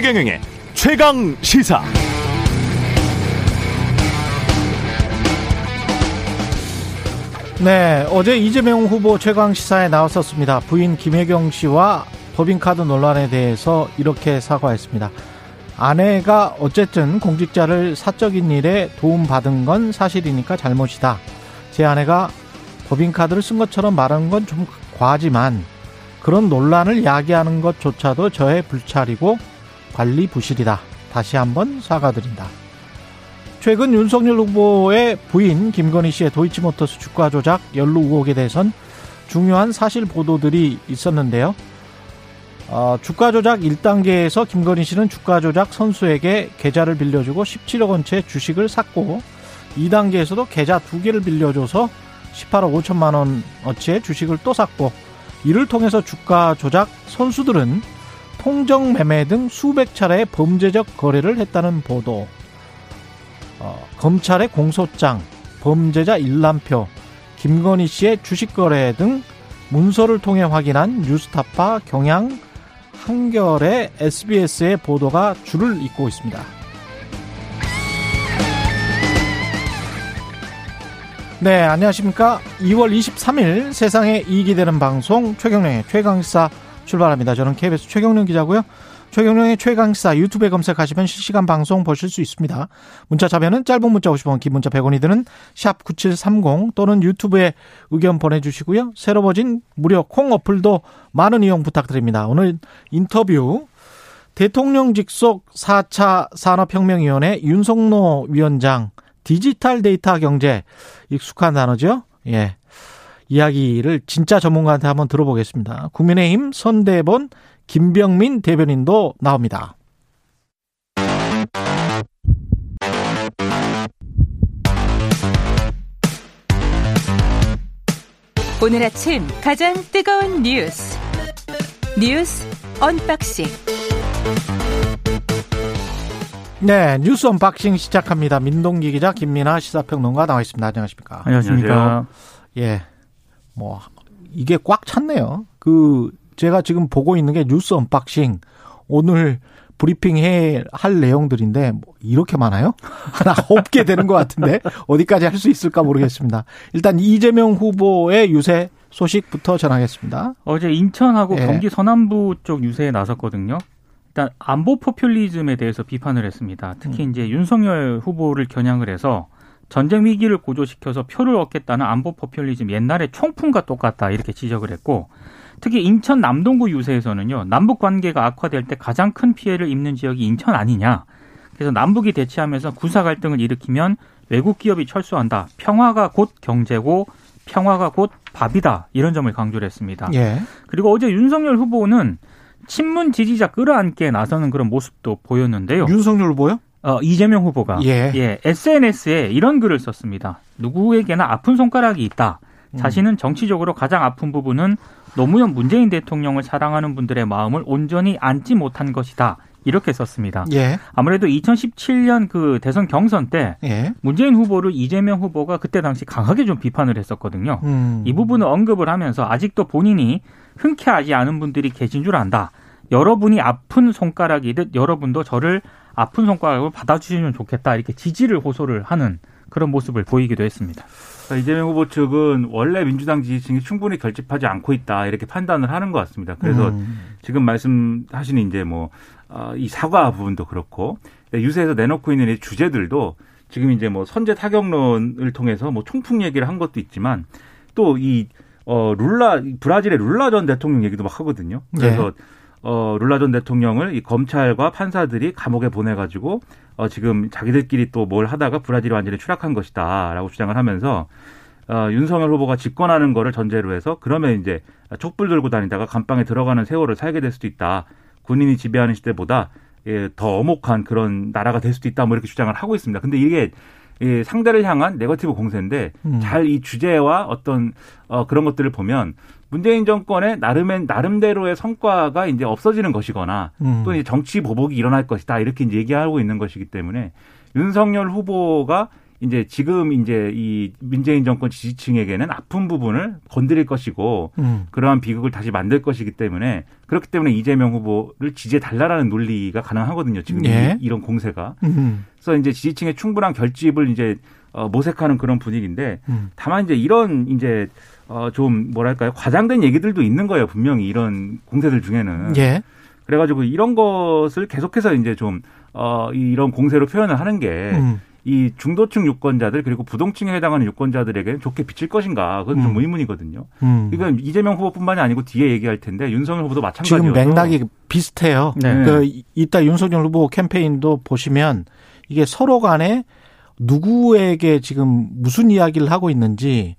최경영의 최강 시사. 네, 어제 이재명 후보 최강 시사에 나왔었습니다. 부인 김혜경 씨와 법인카드 논란에 대해서 이렇게 사과했습니다. 아내가 어쨌든 공직자를 사적인 일에 도움받은 건 사실이니까 잘못이다. 제 아내가 법인카드를 쓴 것처럼 말하는 건 좀 과하지만 그런 논란을 야기하는 것조차도 저의 불찰이고 관리 부실이다. 다시 한번 사과드린다. 최근 윤석열 후보의 부인 김건희 씨의 도이치모터스 주가 조작 연루 의혹에 대해선 중요한 사실 보도들이 있었는데요. 어, 주가 조작 1단계에서 김건희 씨는 주가 조작 선수에게 계좌를 빌려주고 17억 원채 주식을 샀고 2단계에서도 계좌 두 개를 빌려줘서 18억 5천만 원어치의 주식을 또 샀고 이를 통해서 주가 조작 선수들은 통정 매매 등 수백 차례의 범죄적 거래를 했다는 보도. 어, 검찰의 공소장, 범죄자 일람표, 김건희 씨의 주식 거래 등 문서를 통해 확인한 뉴스타파 경향 한결의 SBS의 보도가 줄을 잇고 있습니다. 네, 안녕하십니까. 2월 23일 세상에 이익이 되는 방송 최경령의 최강시사 출발합니다. 저는 KBS 최경령 기자고요. 최경령의 최강시사 유튜브에 검색하시면 실시간 방송 보실 수 있습니다. 문자 자변은 짧은 문자 50원, 긴 문자 100원이 드는 샵 9730 또는 유튜브에 의견 보내주시고요. 새로 버진 무료 콩 어플도 많은 이용 부탁드립니다. 오늘 인터뷰 대통령 직속 4차 산업혁명위원회 윤석노 위원장 디지털 데이터 경제 익숙한 단어죠. 예. 이야기를 진짜 전문가한테 한번 들어보겠습니다. 국민의힘 선대본 김병민 대변인도 나옵니다. 오늘 아침 가장 뜨거운 뉴스 뉴스 unboxing 네, 뉴스 unboxing 시작합니다. 민동기 기자, 김민하 시사평론가 나와 있습니다. 안녕하십니까? 안녕하십니까? 예, 뭐 이게 꽉 찼네요. 그 제가 지금 보고 있는 게 뉴스 unboxing 오늘 브리핑 해 할 내용들인데 뭐 이렇게 많아요? 하나 없게 되는 것 같은데 어디까지 할 수 있을까 모르겠습니다. 일단 이재명 후보의 유세 소식부터 전하겠습니다. 어제 인천하고 예. 경기 서남부 쪽 유세에 나섰거든요. 일단 안보 포퓰리즘에 대해서 비판을 했습니다. 특히 음. 이제 윤석열 후보를 겨냥을 해서 전쟁 위기를 고조시켜서 표를 얻겠다는 안보 포퓰리즘 옛날에 총풍과 똑같다 이렇게 지적을 했고 특히 인천 남동구 유세에서는요 남북 관계가 악화될 때 가장 큰 피해를 입는 지역이 인천 아니냐 그래서 남북이 대치하면서 군사 갈등을 일으키면 외국 기업이 철수한다 평화가 곧 경제고 평화가 곧 밥이다 이런 점을 강조를 했습니다. 예. 그리고 어제 윤석열 후보는 친문 지지자 끌어안기에 나서는 그런 모습도 보였는데요. 윤석열 후보요? 어, 이재명 후보가 예. SNS에 이런 글을 썼습니다. 누구에게나 아픈 손가락이 있다. 음. 자신은 정치적으로 가장 아픈 부분은 노무현 문재인 대통령을 사랑하는 분들의 마음을 온전히 안지 못한 것이다. 이렇게 썼습니다. 예. 아무래도 2017년 그 대선 경선 때 예. 문재인 후보를 이재명 후보가 그때 당시 강하게 좀 비판을 했었거든요. 음. 이 부분을 언급을 하면서 아직도 본인이 흔쾌하지 않은 분들이 계신 줄 안다. 여러분이 아픈 손가락이듯 여러분도 저를 아픈 손가락으로 받아주시면 좋겠다. 이렇게 지지를 호소를 하는 그런 모습을 보이기도 했습니다. 이재명 후보 측은 원래 민주당 지지층이 충분히 결집하지 않고 있다 이렇게 판단을 하는 것 같습니다. 그래서 음. 지금 말씀하신 이제 뭐 이 사과 부분도 그렇고 유세에서 내놓고 있는 이 주제들도 지금 이제 뭐 선제 타격론을 통해서 뭐 총풍 얘기를 한 것도 있지만 또이 어, 룰라 브라질의 룰라 전 대통령 얘기도 막 하거든요. 그래서 어, 룰라 전 대통령을 이 검찰과 판사들이 감옥에 보내가지고 어, 지금 자기들끼리 또 뭘 하다가 브라질이 완전히 추락한 것이다라고 주장을 하면서 어, 윤석열 후보가 집권하는 거를 전제로 해서 그러면 이제 촛불 들고 다니다가 감방에 들어가는 세월을 살게 될 수도 있다. 군인이 지배하는 시대보다 예, 더 엄혹한 그런 나라가 될 수도 있다. 뭐 이렇게 주장을 하고 있습니다. 근데 이게 예, 상대를 향한 네거티브 공세인데 음. 잘이 주제와 어떤 어, 그런 것들을 보면 문재인 정권의 나름의 나름대로의 성과가 이제 없어지는 것이거나 음. 또 이제 정치 보복이 일어날 것이다 이렇게 이제 얘기하고 있는 것이기 때문에 윤석열 후보가 이제 지금 이제 이 문재인 정권 지지층에게는 아픈 부분을 건드릴 것이고 음. 그러한 비극을 다시 만들 것이기 때문에 그렇기 때문에 이재명 후보를 지지해 달라라는 논리가 가능하거든요. 지금 예. 이, 이런 공세가. 음. 그래서 이제 지지층의 충분한 결집을 이제 어, 모색하는 그런 분위기인데 음. 다만 이제 이런 이제 어, 좀 뭐랄까요 과장된 얘기들도 있는 거예요. 분명히 이런 공세들 중에는. 예. 그래가지고 이런 것을 계속해서 이제 좀 어, 이- 이런 공세로 표현을 하는 게 음. 이 중도층 유권자들 그리고 부동층에 해당하는 유권자들에게는 좋게 비칠 것인가 그건 좀 음. 의문이거든요. 음. 이건 이재명 후보뿐만이 아니고 뒤에 얘기할 텐데 윤석열 후보도 마찬가지예요. 지금 맥락이 비슷해요. 네. 그 이- 이따 윤석열 후보 캠페인도 보시면 이게 서로 간에 누구에게 지금 무슨 이야기를 하고 있는지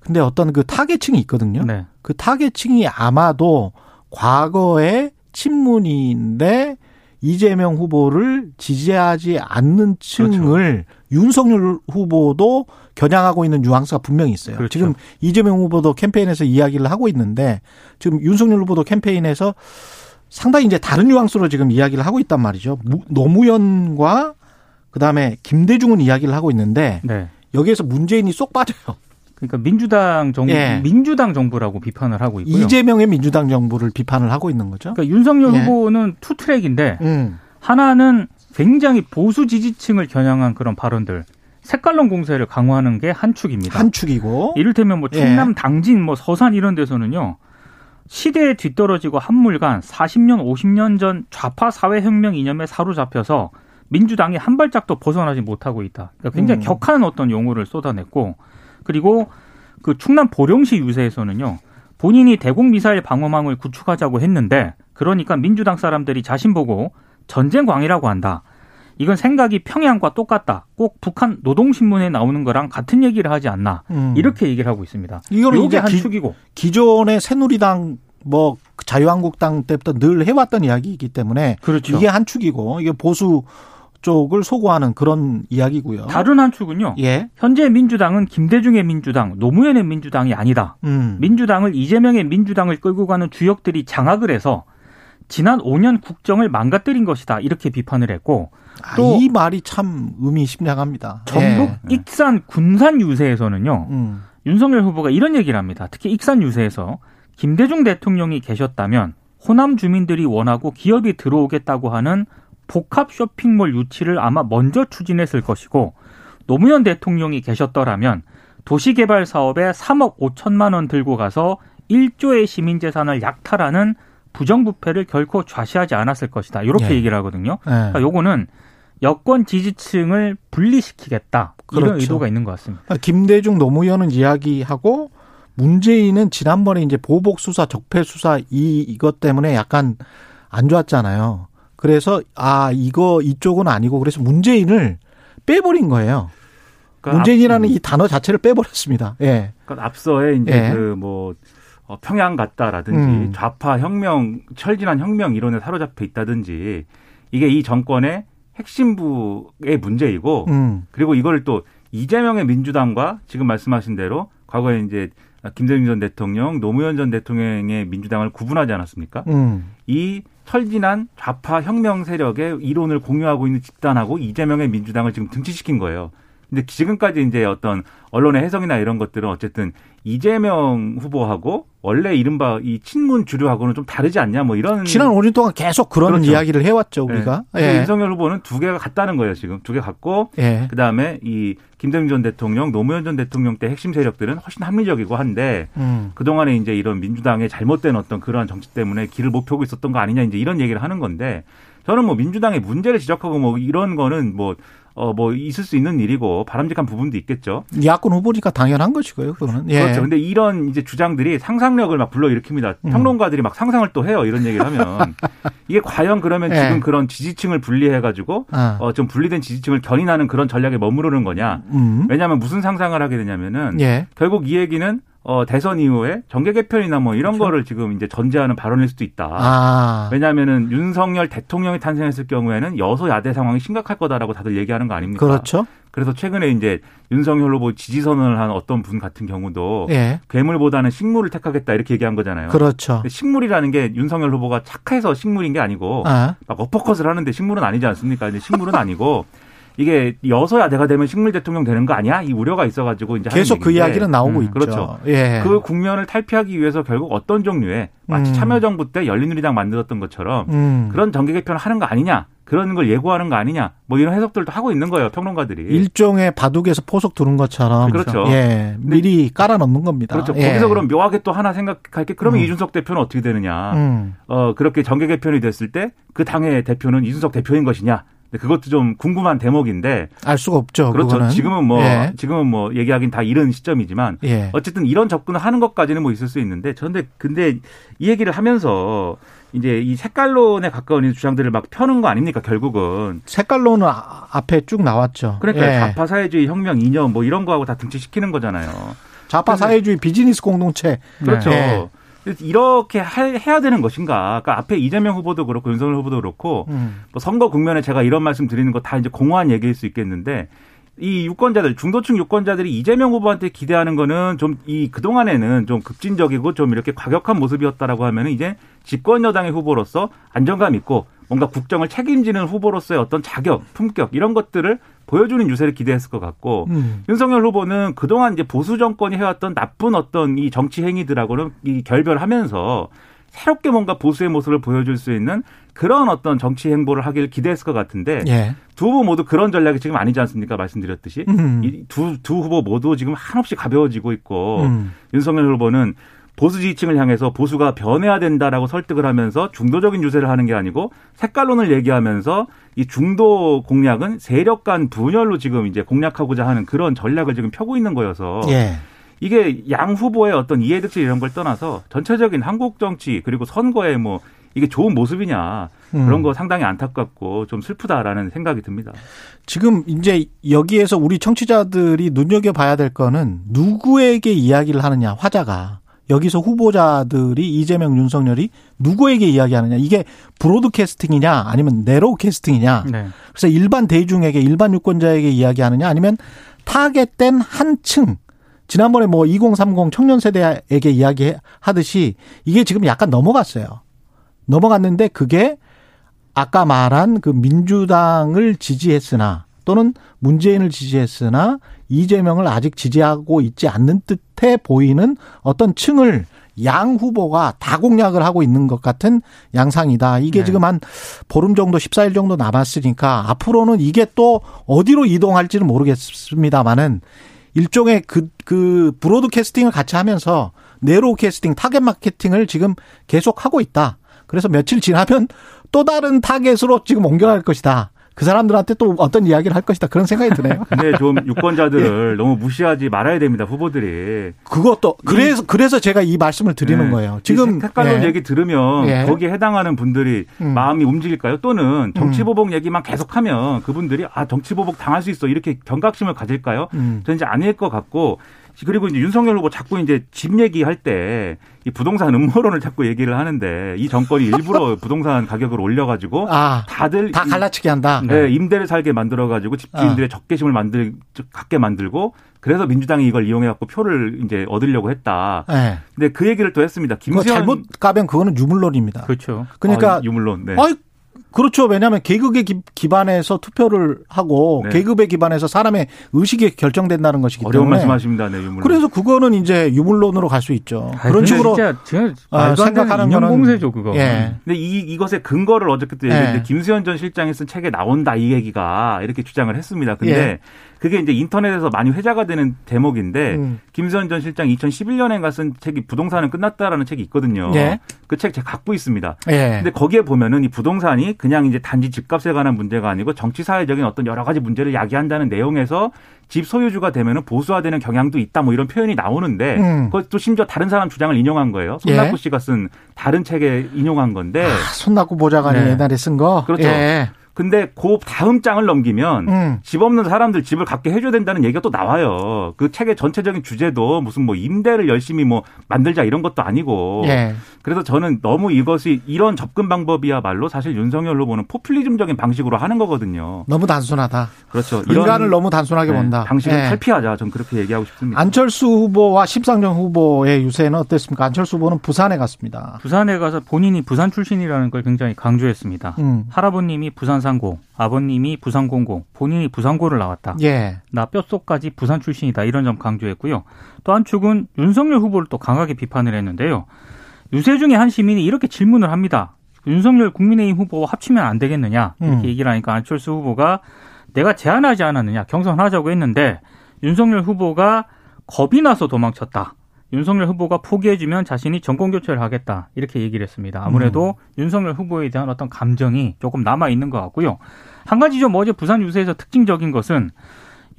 근데 어떤 그 타겟층이 있거든요. 네. 그 타겟층이 아마도 과거에 친문인데 이재명 후보를 지지하지 않는 층을 윤석열 후보도 겨냥하고 있는 뉘앙스가 분명히 있어요. 그렇죠. 지금 이재명 후보도 캠페인에서 이야기를 하고 있는데 지금 윤석열 후보도 캠페인에서 상당히 이제 다른 뉘앙스로 지금 이야기를 하고 있단 말이죠. 무- 노무현과 그다음에 김대중은 이야기를 하고 있는데 네. 여기에서 문재인이 쏙 빠져요. 그러니까 민주당 정부, 예. 민주당 정부라고 비판을 하고 있고요. 이재명의 민주당 정부를 비판을 하고 있는 거죠. 그러니까 윤석열 예. 후보는 two track인데 음. 하나는 굉장히 보수 지지층을 겨냥한 그런 발언들, 색깔론 공세를 강화하는 게 한 축입니다. 한 축이고 이를테면 뭐 예. 충남 당진, 뭐 서산 이런 데서는요. 시대에 뒤떨어지고 한물간 40년, 50년 전 좌파 사회 혁명 이념에 사로잡혀서 민주당이 한 발짝도 벗어나지 못하고 있다. 그러니까 굉장히 음. 격한 어떤 용어를 쏟아냈고 그리고 그 충남 보령시 유세에서는요. 본인이 대공 미사일 방어망을 구축하자고 했는데 그러니까 민주당 사람들이 자신 보고 전쟁 광이라고 한다. 이건 생각이 평양과 똑같다. 꼭 북한 노동신문에 나오는 거랑 같은 얘기를 하지 않나. 음. 이렇게 얘기를 하고 있습니다. 이거는 이게 한 기- 축이고. 기존의 새누리당 뭐 자유한국당 때부터 늘 해왔던 이야기이기 때문에 그렇죠. 이게 한 축이고 이게 보수 쪽을 소구하는 그런 이야기고요. 다른 한 축은요. 예. 현재 민주당은 김대중의 민주당, 노무현의 민주당이 아니다. 음. 민주당을 이재명의 민주당을 끌고 가는 주역들이 장악을 해서 지난 5년 국정을 망가뜨린 것이다. 이렇게 비판을 했고 아, 또- 이 말이 참 의미심장합니다. 전북 예. 익산 군산 유세에서는요. 음. 윤석열 후보가 이런 얘기를 합니다. 특히 익산 유세에서 김대중 대통령이 계셨다면 호남 주민들이 원하고 기업이 들어오겠다고 하는 복합 쇼핑몰 유치를 아마 먼저 추진했을 것이고 노무현 대통령이 계셨더라면 도시개발 사업에 3억 5천만 원 들고 가서 1조의 시민 재산을 약탈하는 부정부패를 결코 좌시하지 않았을 것이다. 이렇게 예. 얘기를 하거든요. 예. 그러니까 요거는 여권 지지층을 분리시키겠다. 이런 그렇죠. 의도가 있는 것 같습니다. 그러니까 김대중 노무현은 이야기하고 문재인은 지난번에 이제 보복 수사, 적폐 수사 이 이것 때문에 약간 안 좋았잖아요. 그래서 아 이거 이쪽은 아니고 그래서 문재인을 빼버린 거예요. 그러니까 문재인이라는 앞, 이 단어 자체를 빼버렸습니다. 예. 그러니까 앞서에 이제 예. 그뭐 평양 갔다라든지 음. 좌파 혁명 철진한 혁명 이론에 사로잡혀 있다든지 이게 이 정권의 핵심부의 문제이고 음. 그리고 이걸 또 이재명의 민주당과 지금 말씀하신 대로 과거에 이제 김대중 전 대통령, 노무현 전 대통령의 민주당을 구분하지 않았습니까? 음. 이 철진한 좌파 혁명 세력의 이론을 공유하고 있는 집단하고 이재명의 민주당을 지금 등치시킨 거예요. 근데 지금까지 이제 어떤 언론의 해석이나 이런 것들은 어쨌든 이재명 후보하고 원래 이른바 이 친문 주류하고는 좀 다르지 않냐 뭐 이런 지난 5년 동안 계속 그런 그렇죠. 이야기를 해왔죠 우리가. 네. 예. 윤석열 후보는 두 개가 같다는 거예요 지금 두 개 같고 예. 그 다음에 이 김대중 전 대통령, 노무현 전 대통령 때 핵심 세력들은 훨씬 합리적이고 한데 음. 그 동안에 이제 이런 민주당의 잘못된 어떤 그러한 정치 때문에 길을 못 펴고 있었던 거 아니냐 이제 이런 얘기를 하는 건데 저는 뭐 민주당의 문제를 지적하고 뭐 이런 거는 뭐 어, 뭐, 있을 수 있는 일이고, 바람직한 부분도 있겠죠. 야권 후보니까 당연한 것이고요. 그거는. 예. 그렇죠. 근데 이런 이제 주장들이 상상력을 막 불러일으킵니다. 음. 평론가들이 막 상상을 또 해요. 이런 얘기를 하면. 이게 과연 그러면 예. 지금 그런 지지층을 분리해가지고, 아. 어, 좀 분리된 지지층을 견인하는 그런 전략에 머무르는 거냐. 음. 왜냐하면 무슨 상상을 하게 되냐면은, 예. 결국 이 얘기는 어, 대선 이후에 정계 개편이나 뭐 이런 거를 지금 이제 전제하는 발언일 수도 있다. 그렇죠. 아. 왜냐하면은 윤석열 대통령이 탄생했을 경우에는 여소야대 상황이 심각할 거다라고 다들 얘기하는 거 아닙니까? 그렇죠. 그래서 최근에 이제 윤석열 후보 지지 선언을 한 어떤 분 같은 경우도 예. 괴물보다는 식물을 택하겠다 이렇게 얘기한 거잖아요. 그렇죠. 식물이라는 게 윤석열 후보가 착해서 식물인 게 아니고 아. 막 어퍼컷을 하는데 식물은 아니지 않습니까? 식물은 아니고 이게 여서야 내가 되면 식물 대통령 되는 거 아니야? 이 우려가 있어가지고 이제 계속 그 이야기는 나오고 음, 있죠. 그렇죠. 예. 그 국면을 탈피하기 위해서 결국 어떤 종류의 마치 음. 참여정부 때 열린우리당 만들었던 것처럼 음. 그런 정계 개편을 하는 거 아니냐? 그런 걸 예고하는 거 아니냐? 뭐 이런 해석들도 하고 있는 거예요, 평론가들이. 일종의 바둑에서 포석 두른 것처럼 그렇죠. 예, 미리 깔아 놓는 겁니다. 그렇죠. 예. 거기서 그럼 묘하게 또 하나 생각할 게 그러면 음. 이준석 대표는 어떻게 되느냐? 음. 어 그렇게 정계 개편이 됐을 때 그 당의 대표는 이준석 대표인 것이냐? 그것도 좀 궁금한 대목인데 알 수가 없죠. 그렇죠. 그거는. 지금은 뭐 예. 지금은 뭐 얘기하긴 다 이른 시점이지만 예. 어쨌든 이런 접근을 하는 것까지는 뭐 있을 수 있는데 저런데 근데 이 얘기를 하면서 이제 이 색깔론에 가까운 이 주장들을 막 펴는 거 아닙니까 결국은 색깔로는 아- 앞에 쭉 나왔죠. 그러니까 예. 좌파 사회주의 혁명 이념 뭐 이런 거하고 다 등치시키는 거잖아요. 좌파 근데- 사회주의 비즈니스 공동체. 그렇죠. 이렇게 할- 해야 되는 것인가? 그러니까 앞에 이재명 후보도 그렇고 윤석열 후보도 그렇고 음. 뭐 선거 국면에 제가 이런 말씀 드리는 거 다 이제 공허한 얘기일 수 있겠는데 이 유권자들 중도층 유권자들이 이재명 후보한테 기대하는 거는 좀 이 그동안에는 좀 급진적이고 좀 이렇게 과격한 모습이었다라고 하면은 이제 집권 여당의 후보로서 안정감 있고 뭔가 국정을 책임지는 후보로서의 어떤 자격, 품격 이런 것들을 보여주는 유세를 기대했을 것 같고 음. 윤석열 후보는 그동안 이제 보수 정권이 해왔던 나쁜 어떤 이 정치 행위들하고는 이 결별하면서 새롭게 뭔가 보수의 모습을 보여줄 수 있는 그런 어떤 정치 행보를 하길 기대했을 것 같은데 예. 두 후보 모두 그런 전략이 지금 아니지 않습니까? 말씀드렸듯이 음. 이두두 후보 모두 지금 한없이 가벼워지고 있고 음. 윤석열 후보는 보수 지지층을 향해서 보수가 변해야 된다라고 설득을 하면서 중도적인 유세를 하는 게 아니고 색깔론을 얘기하면서 이 중도 공략은 세력 간 분열로 지금 이제 공략하고자 하는 그런 전략을 지금 펴고 있는 거여서 예. 이게 양 후보의 어떤 이해득실 이런 걸 떠나서 전체적인 한국 정치 그리고 선거에 뭐 이게 좋은 모습이냐 음. 그런 거 상당히 안타깝고 좀 슬프다라는 생각이 듭니다. 지금 이제 여기에서 우리 청취자들이 눈여겨 봐야 될 거는 누구에게 이야기를 하느냐 화자가 여기서 후보자들이 이재명 윤석열이 누구에게 이야기하느냐 이게 브로드캐스팅이냐 아니면 내로우 캐스팅이냐 네. 그래서 일반 대중에게 일반 유권자에게 이야기하느냐 아니면 타겟된 한 층 지난번에 뭐 2030 청년 세대에게 이야기하듯이 이게 지금 약간 넘어갔어요. 넘어갔는데 그게 아까 말한 그 민주당을 지지했으나 또는 문재인을 지지했으나 이재명을 아직 지지하고 있지 않는 듯해 보이는 어떤 층을 양 후보가 다 공략을 하고 있는 것 같은 양상이다. 이게 네. 지금 한 보름 정도, 14일 정도 남았으니까 앞으로는 이게 또 어디로 이동할지는 모르겠습니다만은 일종의 그, 그, broadcasting을 같이 하면서 narrowcasting, target marketing을 지금 계속 하고 있다. 그래서 며칠 지나면 또 다른 target으로 지금 옮겨갈 것이다. 그 사람들한테 또 어떤 이야기를 할 것이다. 그런 생각이 드네요. 근데 좀 유권자들을 너무 무시하지 말아야 됩니다. 후보들이. 그것도 그래서 그래서 제가 이 말씀을 드리는 네. 거예요. 지금 색깔론 예. 얘기 들으면 예. 거기에 해당하는 분들이 음. 마음이 움직일까요? 또는 정치 보복 얘기만 계속하면 그분들이 아 정치 보복 당할 수 있어 이렇게 경각심을 가질까요? 음. 저는 이제 아닐 것 같고 그리고 이제 윤석열 후보 자꾸 이제 집 얘기할 때 이 부동산 음모론을 자꾸 얘기를 하는데 이 정권이 일부러 부동산 가격을 올려가지고 아, 다들 다 이- 갈라치기 한다. 네, 임대를 살게 만들어가지고 집주인들의 적개심을 만들 갖게 만들고 그래서 민주당이 이걸 이용해갖고 표를 이제 얻으려고 했다. 예. 근데 그 얘기를 또 했습니다. 김수현 잘못 가면 그거는 유물론입니다. 그렇죠. 그러니까 아, 유물론. 네. 아이 그렇죠. 왜냐하면 계급에 기- 기반해서 투표를 하고 네. 계급에 기반해서 사람의 의식이 결정된다는 것이기 어려운 때문에 말씀하십니다. 네, 유물론. 그래서 그거는 이제 유물론으로 갈 수 있죠. 아, 그런 식으로 진짜 제가 아, 생각하는 거는- 공세죠 그거. 예. 근데 이 이것의 근거를 어저께 또 얘기했는데 네. 김수현 전 실장이 쓴 책에 나온다 이 얘기가 이렇게 주장을 했습니다. 근데 예. 그게 이제 인터넷에서 많이 회자가 되는 대목인데 음. 김수현 전 실장이 2011년에 쓴 책이 부동산은 끝났다라는 책이 있거든요. 예. 그책 제가 갖고 있습니다. 예. 근데 거기에 보면은 이 부동산이 그냥 이제 단지 집값에 관한 문제가 아니고 정치 사회적인 어떤 여러 가지 문제를 야기한다는 내용에서 집 소유주가 되면은 보수화되는 경향도 있다 뭐 이런 표현이 나오는데 음. 그것도 심지어 다른 사람 주장을 인용한 거예요. 예. 손낙구 씨가 쓴 다른 책에 인용한 건데 아, 손낙구 보좌관이 네. 옛날에 쓴 거. 그렇죠. 예. 근데 그 다음 장을 넘기면 음. 집 없는 사람들 집을 갖게 해줘야 된다는 얘기가 또 나와요. 그 책의 전체적인 주제도 무슨 뭐 임대를 열심히 뭐 만들자 이런 것도 아니고. 예. 그래서 저는 너무 이것이 이런 접근 방법이야말로 사실 윤석열 후보는 포퓰리즘적인 방식으로 하는 거거든요. 너무 단순하다. 그렇죠. 이런 인간을 너무 단순하게 네, 본다. 방식을 예. 탈피하자. 전 그렇게 얘기하고 싶습니다. 안철수 후보와 심상정 후보의 유세는 어땠습니까? 안철수 후보는 부산에 갔습니다. 부산에 가서 본인이 부산 출신이라는 걸 굉장히 강조했습니다. 음. 할아버님이 부산 부산상고, 아버님이 부산공고, 본인이 부산고를 나왔다. 예. 나 뼛속까지 부산 출신이다. 이런 점 강조했고요. 또 한 축은 윤석열 후보를 또 강하게 비판을 했는데요. 유세 중에 한 시민이 이렇게 질문을 합니다. 윤석열 국민의힘 후보와 합치면 안 되겠느냐 이렇게 음. 얘기를 하니까 안철수 후보가 내가 제안하지 않았느냐 경선하자고 했는데 윤석열 후보가 겁이 나서 도망쳤다. 윤석열 후보가 포기해주면 자신이 정권 교체를 하겠다 이렇게 얘기를 했습니다. 아무래도 윤석열 후보에 대한 어떤 감정이 조금 남아 있는 것 같고요. 한 가지 좀 어제 부산 유세에서 특징적인 것은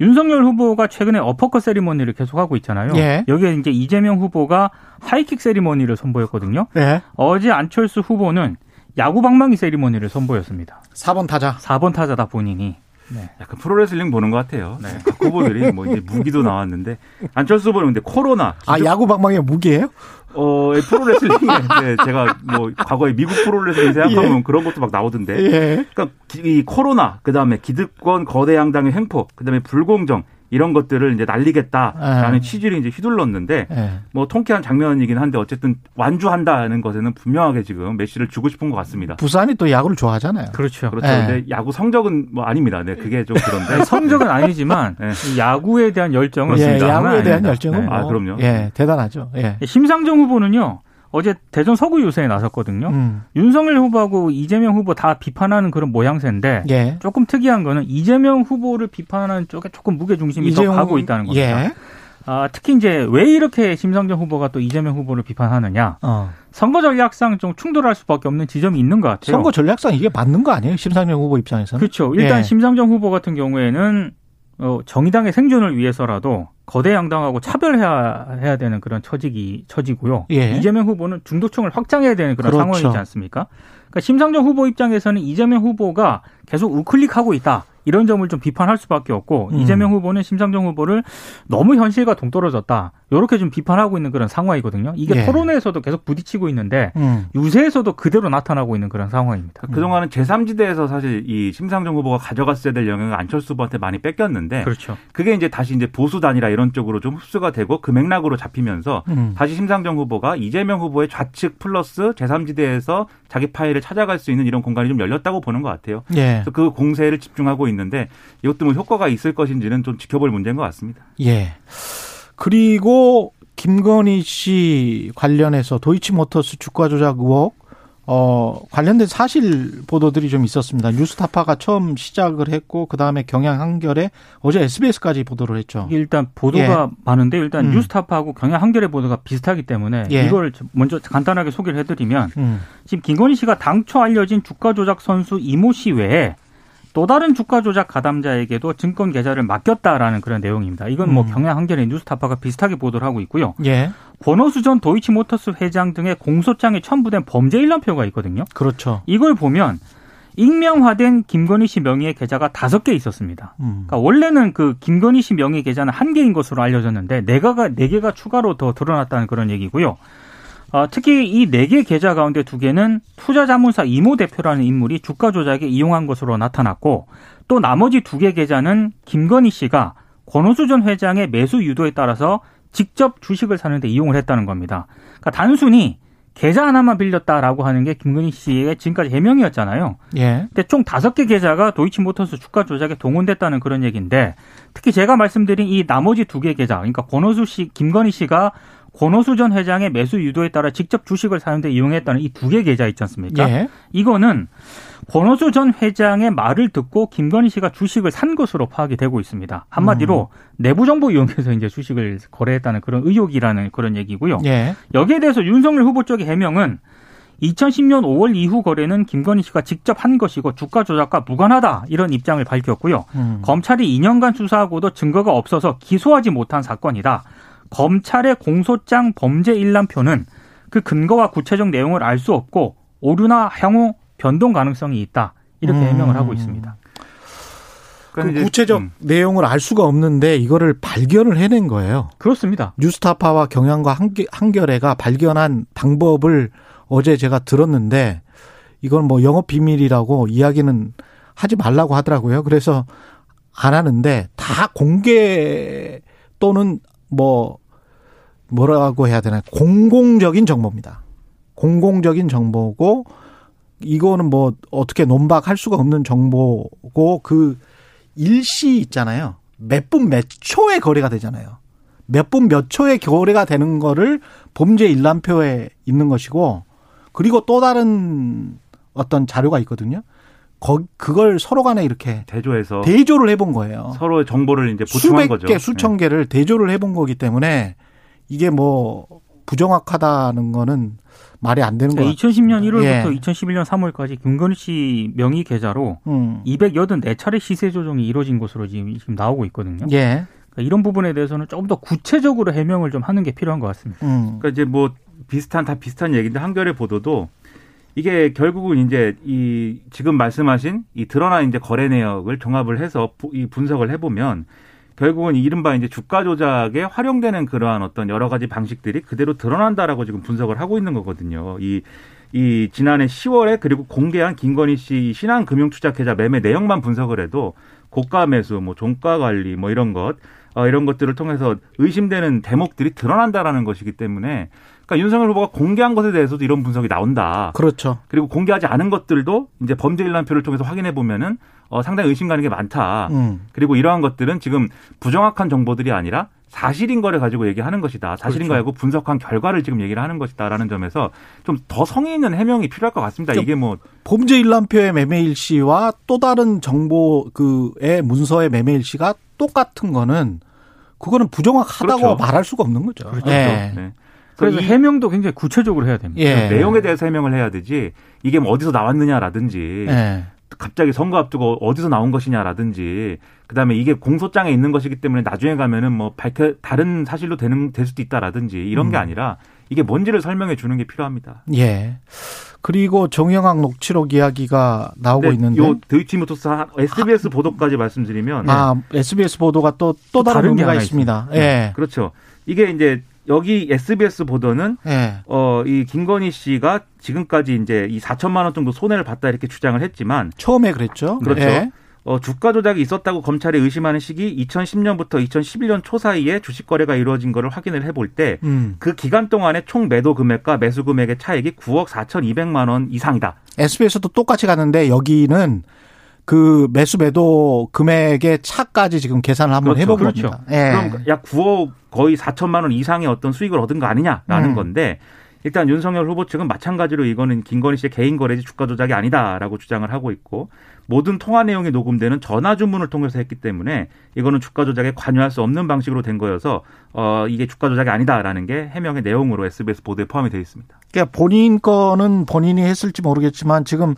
윤석열 후보가 최근에 어퍼컷 세리머니를 계속하고 있잖아요. 예. 여기에 이제 이재명 후보가 하이킥 세리머니를 선보였거든요. 예. 어제 안철수 후보는 야구 방망이 세리머니를 선보였습니다. 4번 타자. 4번 타자다 본인이. 약간 프로레슬링 보는 것 같아요. 네. 각 후보들이 뭐 이제 무기도 나왔는데 안철수 후보는 근데 코로나 아, 야구 방망이 무기예요? 어 프로레슬링에 네, 제가 뭐 과거에 미국 프로레슬링 생각하면 그런 것도 막 나오던데. 예. 그러니까 기- 이 코로나 그 다음에 기득권 거대 양당의 횡포 그 다음에 불공정 이런 것들을 이제 날리겠다라는 아. 취지를 이제 휘둘렀는데 예. 뭐 통쾌한 장면이긴 한데 어쨌든 완주한다는 것에는 분명하게 지금 메시를 주고 싶은 것 같습니다. 부산이 또 야구를 좋아하잖아요. 그렇죠. 그렇죠. 예. 근데 야구 성적은 뭐 아닙니다. 네, 그게 좀 그런데 성적은 아니지만 네. 이 야구에 대한 열정은 예, 야구에 대한 아닙니다. 열정은 네. 뭐, 아, 그럼요. 예, 대단하죠. 예. 심상정 후보는요. 어제 대전 서구 유세에 나섰거든요. 음. 윤석열 후보하고 이재명 후보 다 비판하는 그런 모양새인데 예. 조금 특이한 거는 이재명 후보를 비판하는 쪽에 조금 무게 중심이 더 가고 있다는 겁니다. 예. 아, 특히 이제 왜 이렇게 심상정 후보가 또 이재명 후보를 비판하느냐? 어. 선거 전략상 좀 충돌할 수밖에 없는 지점이 있는 것 같아요. 선거 전략상 이게 맞는 거 아니에요? 심상정 후보 입장에서는. 그렇죠. 일단 예. 심상정 후보 같은 경우에는 어, 정의당의 생존을 위해서라도 거대 양당하고 차별해야 해야 되는 그런 처지기 처지고요. 예. 이재명 후보는 중도층을 확장해야 되는 그런 그렇죠. 상황이지 않습니까? 그러니까 심상정 후보 입장에서는 이재명 후보가 계속 우클릭하고 있다. 이런 점을 좀 비판할 수밖에 없고 음. 이재명 후보는 심상정 후보를 너무 현실과 동떨어졌다. 이렇게 좀 비판하고 있는 그런 상황이거든요. 이게 예. 토론회에서도 계속 부딪히고 있는데 음. 유세에서도 그대로 나타나고 있는 그런 상황입니다. 그동안은 제3지대에서 사실 이 심상정 후보가 가져갔어야 될 영향을 안철수 후보한테 많이 뺏겼는데 그렇죠. 그게 이제 다시 이제 보수 단이라 이런 쪽으로 좀 흡수가 되고 그 맥락으로 잡히면서 음. 다시 심상정 후보가 이재명 후보의 좌측 플러스 제3지대에서 자기 파일을 찾아갈 수 있는 이런 공간이 좀 열렸다고 보는 것 같아요. 예. 그래서 그 공세를 집중하고 있는데 이것도 뭐 효과가 있을 것인지는 좀 지켜볼 문제인 것 같습니다. 예. 그리고 김건희 씨 관련해서 도이치모터스 주가 조작 의혹 어, 관련된 사실 보도들이 좀 있었습니다. 뉴스타파가 처음 시작을 했고 그 다음에 경향 한결에 어제 SBS까지 보도를 했죠. 일단 보도가 많은데 일단 음. 뉴스타파하고 경향 한겨레 보도가 비슷하기 때문에 예. 이걸 먼저 간단하게 소개를 해드리면 음. 지금 김건희 씨가 당초 알려진 주가 조작 선수 이모 씨 외에 또 다른 주가 조작 가담자에게도 증권 계좌를 맡겼다라는 그런 내용입니다. 이건 뭐 음. 경향 한겨레 뉴스타파가 비슷하게 보도를 하고 있고요. 예. 권호수 전 도이치모터스 회장 등의 공소장에 첨부된 범죄 일람표가 있거든요. 그렇죠. 이걸 보면 익명화된 김건희 씨 명의의 계좌가 다섯 개 있었습니다. 음. 그러니까 원래는 그 김건희 씨 명의 계좌는 한 개인 것으로 알려졌는데 네 개가 네 개가 추가로 더 드러났다는 그런 얘기고요. 어, 특히 이 네 개 계좌 가운데 두 개는 투자자문사 이모 대표라는 인물이 주가 조작에 이용한 것으로 나타났고 또 나머지 두 개 계좌는 김건희 씨가 권호수 전 회장의 매수 유도에 따라서 직접 주식을 사는데 이용을 했다는 겁니다. 그러니까 단순히 계좌 하나만 빌렸다라고 하는 게 김건희 씨의 지금까지 해명이었잖아요. 예. 근데 총 다섯 개 계좌가 도이치모터스 주가 조작에 동원됐다는 그런 얘기인데 특히 제가 말씀드린 이 나머지 두 개 계좌, 그러니까 권호수 씨, 김건희 씨가 권호수 전 회장의 매수 유도에 따라 직접 주식을 사는데 이용했다는 이 두 개 계좌 있지 않습니까? 예. 이거는 권호수 전 회장의 말을 듣고 김건희 씨가 주식을 산 것으로 파악이 되고 있습니다. 한마디로 내부 정보 이용해서 이제 주식을 거래했다는 그런 의혹이라는 그런 얘기고요. 예. 여기에 대해서 윤석열 후보 쪽의 해명은 2010년 5월 이후 거래는 김건희 씨가 직접 한 것이고 주가 조작과 무관하다 이런 입장을 밝혔고요. 음. 검찰이 2년간 수사하고도 증거가 없어서 기소하지 못한 사건이다. 검찰의 공소장 범죄 일람표는 그 근거와 구체적 내용을 알 수 없고 오류나 향후 변동 가능성이 있다. 이렇게 음. 해명을 하고 있습니다. 그 구체적 음, 내용을 알 수가 없는데 이거를 발견을 해낸 거예요. 그렇습니다. 뉴스타파와 경향과 한겨- 한겨레가 발견한 방법을 어제 제가 들었는데 이건 뭐 영업 비밀이라고 이야기는 하지 말라고 하더라고요. 그래서 안 하는데 다 공개 또는 뭐 뭐라고 해야 되나 공공적인 정보입니다. 공공적인 정보고 이거는 뭐 어떻게 논박할 수가 없는 정보고 그 일시 있잖아요. 몇 분 몇 초에 거래가 되잖아요. 몇 분 몇 초에 거래가 되는 거를 범죄 일람표에 있는 것이고 그리고 또 다른 어떤 자료가 있거든요. 거, 그걸 서로 간에 이렇게 대조해서 대조를 해본 거예요. 서로 정보를 이제 보충한 수백 거죠. 개, 수천 개를 대조를 해본 거기 때문에 이게 뭐 부정확하다는 거는 말이 안 되는 거예요. 2010년 1월부터 예. 2011년 3월까지 김건희 씨 명의 계좌로 음. 284차례 시세 조정이 이루어진 것으로 지금, 나오고 있거든요. 예. 그러니까 이런 부분에 대해서는 조금 더 구체적으로 해명을 좀 하는 게 필요한 것 같습니다. 음. 그러니까 이제 뭐 비슷한 다 비슷한 얘기인데 한겨레 보도도 이게 결국은 이제 이 지금 말씀하신 이 드러난 이제 거래 내역을 종합을 해서 부- 이 분석을 해보면 결국은 이른바 이제 주가 조작에 활용되는 그러한 어떤 여러 가지 방식들이 그대로 드러난다라고 지금 분석을 하고 있는 거거든요. 이, 이 지난해 10월에 그리고 공개한 김건희 씨 신한금융투자계좌 매매 내역만 분석을 해도 고가 매수, 뭐 종가 관리, 뭐 이런 것, 어, 이런 것들을 통해서 의심되는 대목들이 드러난다라는 것이기 때문에 그러니까 윤석열 후보가 공개한 것에 대해서도 이런 분석이 나온다. 그렇죠. 그리고 공개하지 않은 것들도 이제 범죄 일람표를 통해서 확인해 보면은 어, 상당히 의심 가는 게 많다. 음. 그리고 이러한 것들은 지금 부정확한 정보들이 아니라 사실인 거를 가지고 얘기하는 것이다. 사실인 그렇죠. 거고 분석한 결과를 지금 얘기를 하는 것이다라는 점에서 좀 더 성의 있는 해명이 필요할 것 같습니다. 이게 뭐 범죄 일람표의 매매일 씨와 또 다른 정보 그의 문서의 매매일 씨가 똑같은 거는 그거는 부정확하다고 그렇죠. 말할 수가 없는 거죠. 그렇죠. 예. 네. 그래서 이 해명도 굉장히 구체적으로 해야 됩니다. 예. 내용에 대해서 해명을 해야 되지 이게 뭐 어디서 나왔느냐라든지 예. 갑자기 선거 앞두고 어디서 나온 것이냐라든지 그다음에 이게 공소장에 있는 것이기 때문에 나중에 가면은 뭐 밝혀 다른 사실로 되는 될 수도 있다라든지 이런 게 음. 아니라 이게 뭔지를 설명해 주는 게 필요합니다. 예. 그리고 정영학 녹취록 이야기가 나오고 근데 있는데 요 드이치모토스 SBS 보도까지 말씀드리면 아, SBS 보도가 또또 다른 다른 게 의미가 있습니다. 네, 예. 그렇죠. 이게 이제 여기 SBS 보도는 예. 어이 김건희 씨가 지금까지 이제 이 4천만 원 정도 손해를 봤다 이렇게 주장을 했지만 처음에 그랬죠. 그렇죠. 예. 어, 주가 조작이 있었다고 검찰이 의심하는 시기 2010년부터 2011년 초 사이에 주식 거래가 이루어진 것을 확인을 해볼 때그 음. 기간 동안의 총 매도 금액과 매수 금액의 차익이 9억 4,200만 원 이상이다. SBS도 똑같이 갔는데 여기는 그 매수 매도 금액의 차까지 지금 계산을 한번 그렇죠. 해본 그렇죠. 겁니다. 예. 그럼 약 9억 거의 4천만 원 이상의 어떤 수익을 얻은 거 아니냐라는 음. 건데 일단 윤석열 후보 측은 마찬가지로 이거는 김건희 씨의 개인 거래지 주가 조작이 아니다라고 주장을 하고 있고 모든 통화 내용이 녹음되는 전화 주문을 통해서 했기 때문에 이거는 주가 조작에 관여할 수 없는 방식으로 된 거여서 어 이게 주가 조작이 아니다라는 게 해명의 내용으로 SBS 보도에 포함이 되어 있습니다. 그러니까 본인 거는 본인이 했을지 모르겠지만 지금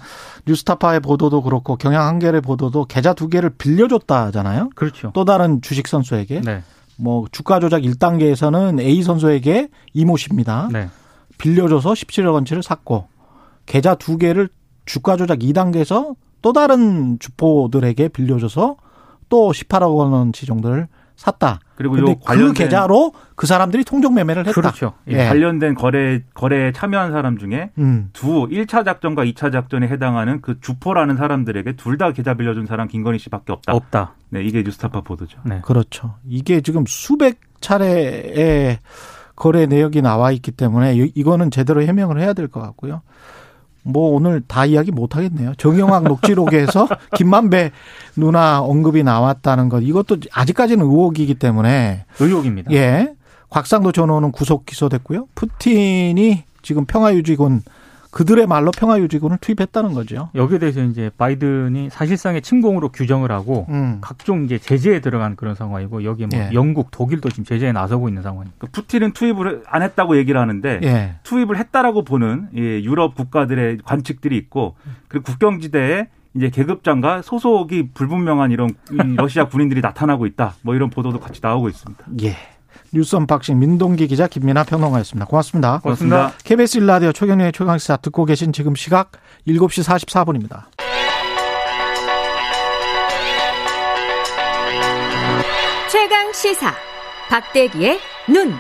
뉴스타파의 보도도 그렇고 경향 한겨레 보도도 계좌 두 개를 빌려줬다잖아요. 그렇죠. 또 다른 주식 선수에게 네. 뭐 주가 조작 1단계에서는 A 선수에게 이모 씨입니다. 네. 빌려줘서 17억 원치를 샀고 계좌 두 개를 주가 조작 2단계에서 또 다른 주포들에게 빌려줘서 또 18억 원치 정도를 샀다. 그리고 근데 요그 관련된 계좌로 그 사람들이 통정 매매를 했다. 그렇죠. 예. 관련된 거래 거래에 참여한 사람 중에 음. 두 1차 작전과 2차 작전에 해당하는 그 주포라는 사람들에게 둘 다 계좌 빌려준 사람 김건희 씨밖에 없다. 없다. 네, 이게 뉴스타파 보도죠. 네. 그렇죠. 이게 지금 수백 차례의 거래 내역이 나와 있기 때문에 이- 이거는 제대로 해명을 해야 될 것 같고요. 뭐 오늘 다 이야기 못 하겠네요. 정영학 녹취록에서 김만배 누나 언급이 나왔다는 것 이것도 아직까지는 의혹이기 때문에 의혹입니다. 예. 곽상도 전호는 구속 기소됐고요. 푸틴이 지금 평화유지군 그들의 말로 평화유지군을 투입했다는 거죠. 여기에 대해서 이제 바이든이 사실상의 침공으로 규정을 하고 음. 각종 이제 제재에 들어간 그런 상황이고 여기에 뭐 예. 영국, 독일도 지금 제재에 나서고 있는 상황입니다. 그 푸틴은 투입을 안 했다고 얘기를 하는데 예. 투입을 했다라고 보는 예, 유럽 국가들의 관측들이 있고 그리고 국경지대에 이제 계급장과 소속이 불분명한 이런 이 러시아 군인들이 나타나고 있다. 뭐 이런 보도도 같이 나오고 있습니다. 예. 뉴스 unboxing 민동기 기자 김민하 평론가였습니다. 고맙습니다. 고맙습니다. KBS 일라디오 최경영의 최강시사 듣고 계신 지금 시각 7시 44분입니다. 최강 시사 박대기의 눈.